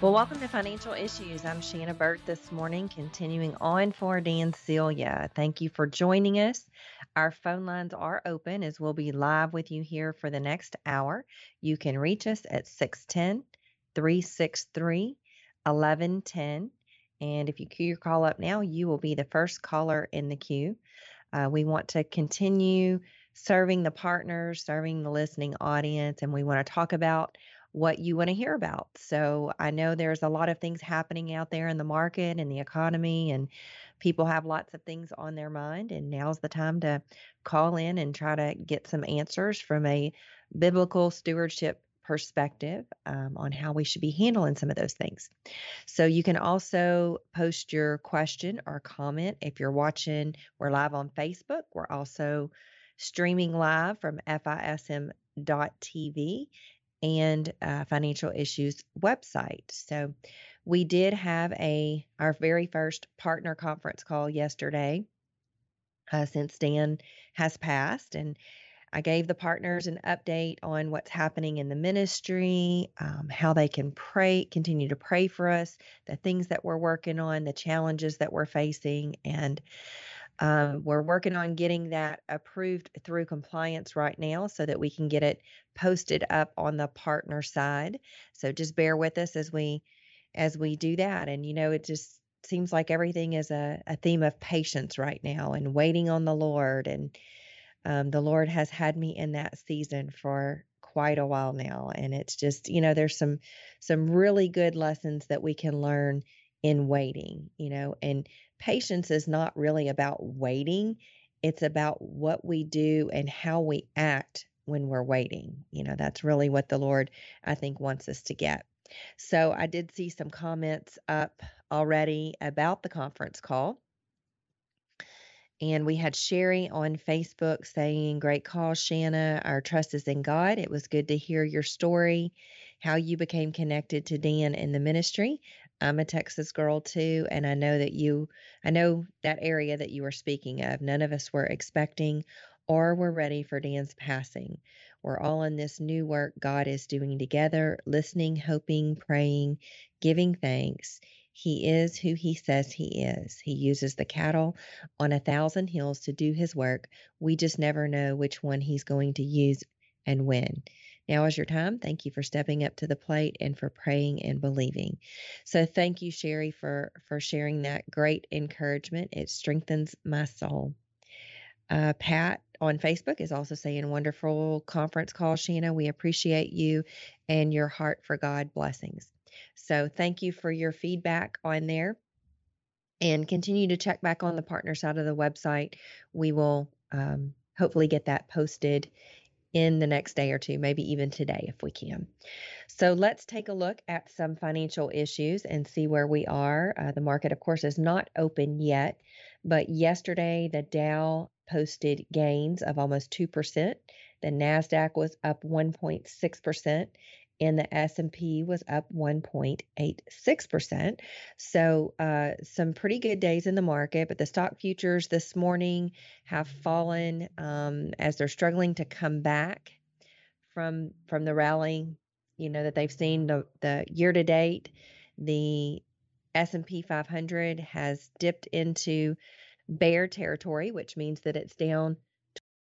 Well, welcome to Financial Issues. I'm Shanna Burt this morning, continuing on for Dan Celia. Thank you for joining us. Our phone lines are open as we'll be live with you here for the next hour. You can reach us at 610 363 1110. And if you queue your call up now, you will be the first caller in the queue. Uh, we want to continue serving the partners, serving the listening audience, and we want to talk about what you want to hear about. So I know there's a lot of things happening out there in the market and the economy, and people have lots of things on their mind. And now's the time to call in and try to get some answers from a biblical stewardship perspective um, on how we should be handling some of those things. So you can also post your question or comment if you're watching. We're live on Facebook. We're also streaming live from FISM.tv and uh, financial issues website. So we did have a our very first partner conference call yesterday uh, since Dan has passed and I gave the partners an update on what's happening in the ministry, um, how they can pray, continue to pray for us, the things that we're working on, the challenges that we're facing, and um, we're working on getting that approved through compliance right now so that we can get it posted up on the partner side. So just bear with us as we as we do that. And you know, it just seems like everything is a, a theme of patience right now and waiting on the Lord. And um, the Lord has had me in that season for quite a while now. And it's just, you know, there's some some really good lessons that we can learn in waiting, you know, and patience is not really about waiting. It's about what we do and how we act when we're waiting. You know, that's really what the Lord, I think, wants us to get. So I did see some comments up already about the conference call. And we had Sherry on Facebook saying, Great call, Shanna. Our trust is in God. It was good to hear your story, how you became connected to Dan in the ministry. I'm a Texas girl too, and I know that you, I know that area that you were speaking of. None of us were expecting or were ready for Dan's passing. We're all in this new work God is doing together, listening, hoping, praying, giving thanks. He is who he says he is. He uses the cattle on a thousand hills to do his work. We just never know which one he's going to use and when. Now is your time. Thank you for stepping up to the plate and for praying and believing. So thank you, Sherry, for for sharing that great encouragement. It strengthens my soul. Uh, Pat on Facebook is also saying, wonderful conference call, Shanna. We appreciate you and your heart for God blessings. So thank you for your feedback on there. And continue to check back on the partner side of the website. We will um, hopefully get that posted in the next day or two, maybe even today if we can. So let's take a look at some financial issues and see where we are. Uh, the market, of course, is not open yet, But yesterday, the Dow posted gains of almost 2%. The Nasdaq was up 1.6% and the S&P was up 1.86%. So, uh, some pretty good days in the market, but the stock futures this morning have fallen um, as they're struggling to come back from from the rally, you know, that they've seen the the year to date. The S&P 500 has dipped into bear territory, which means that it's down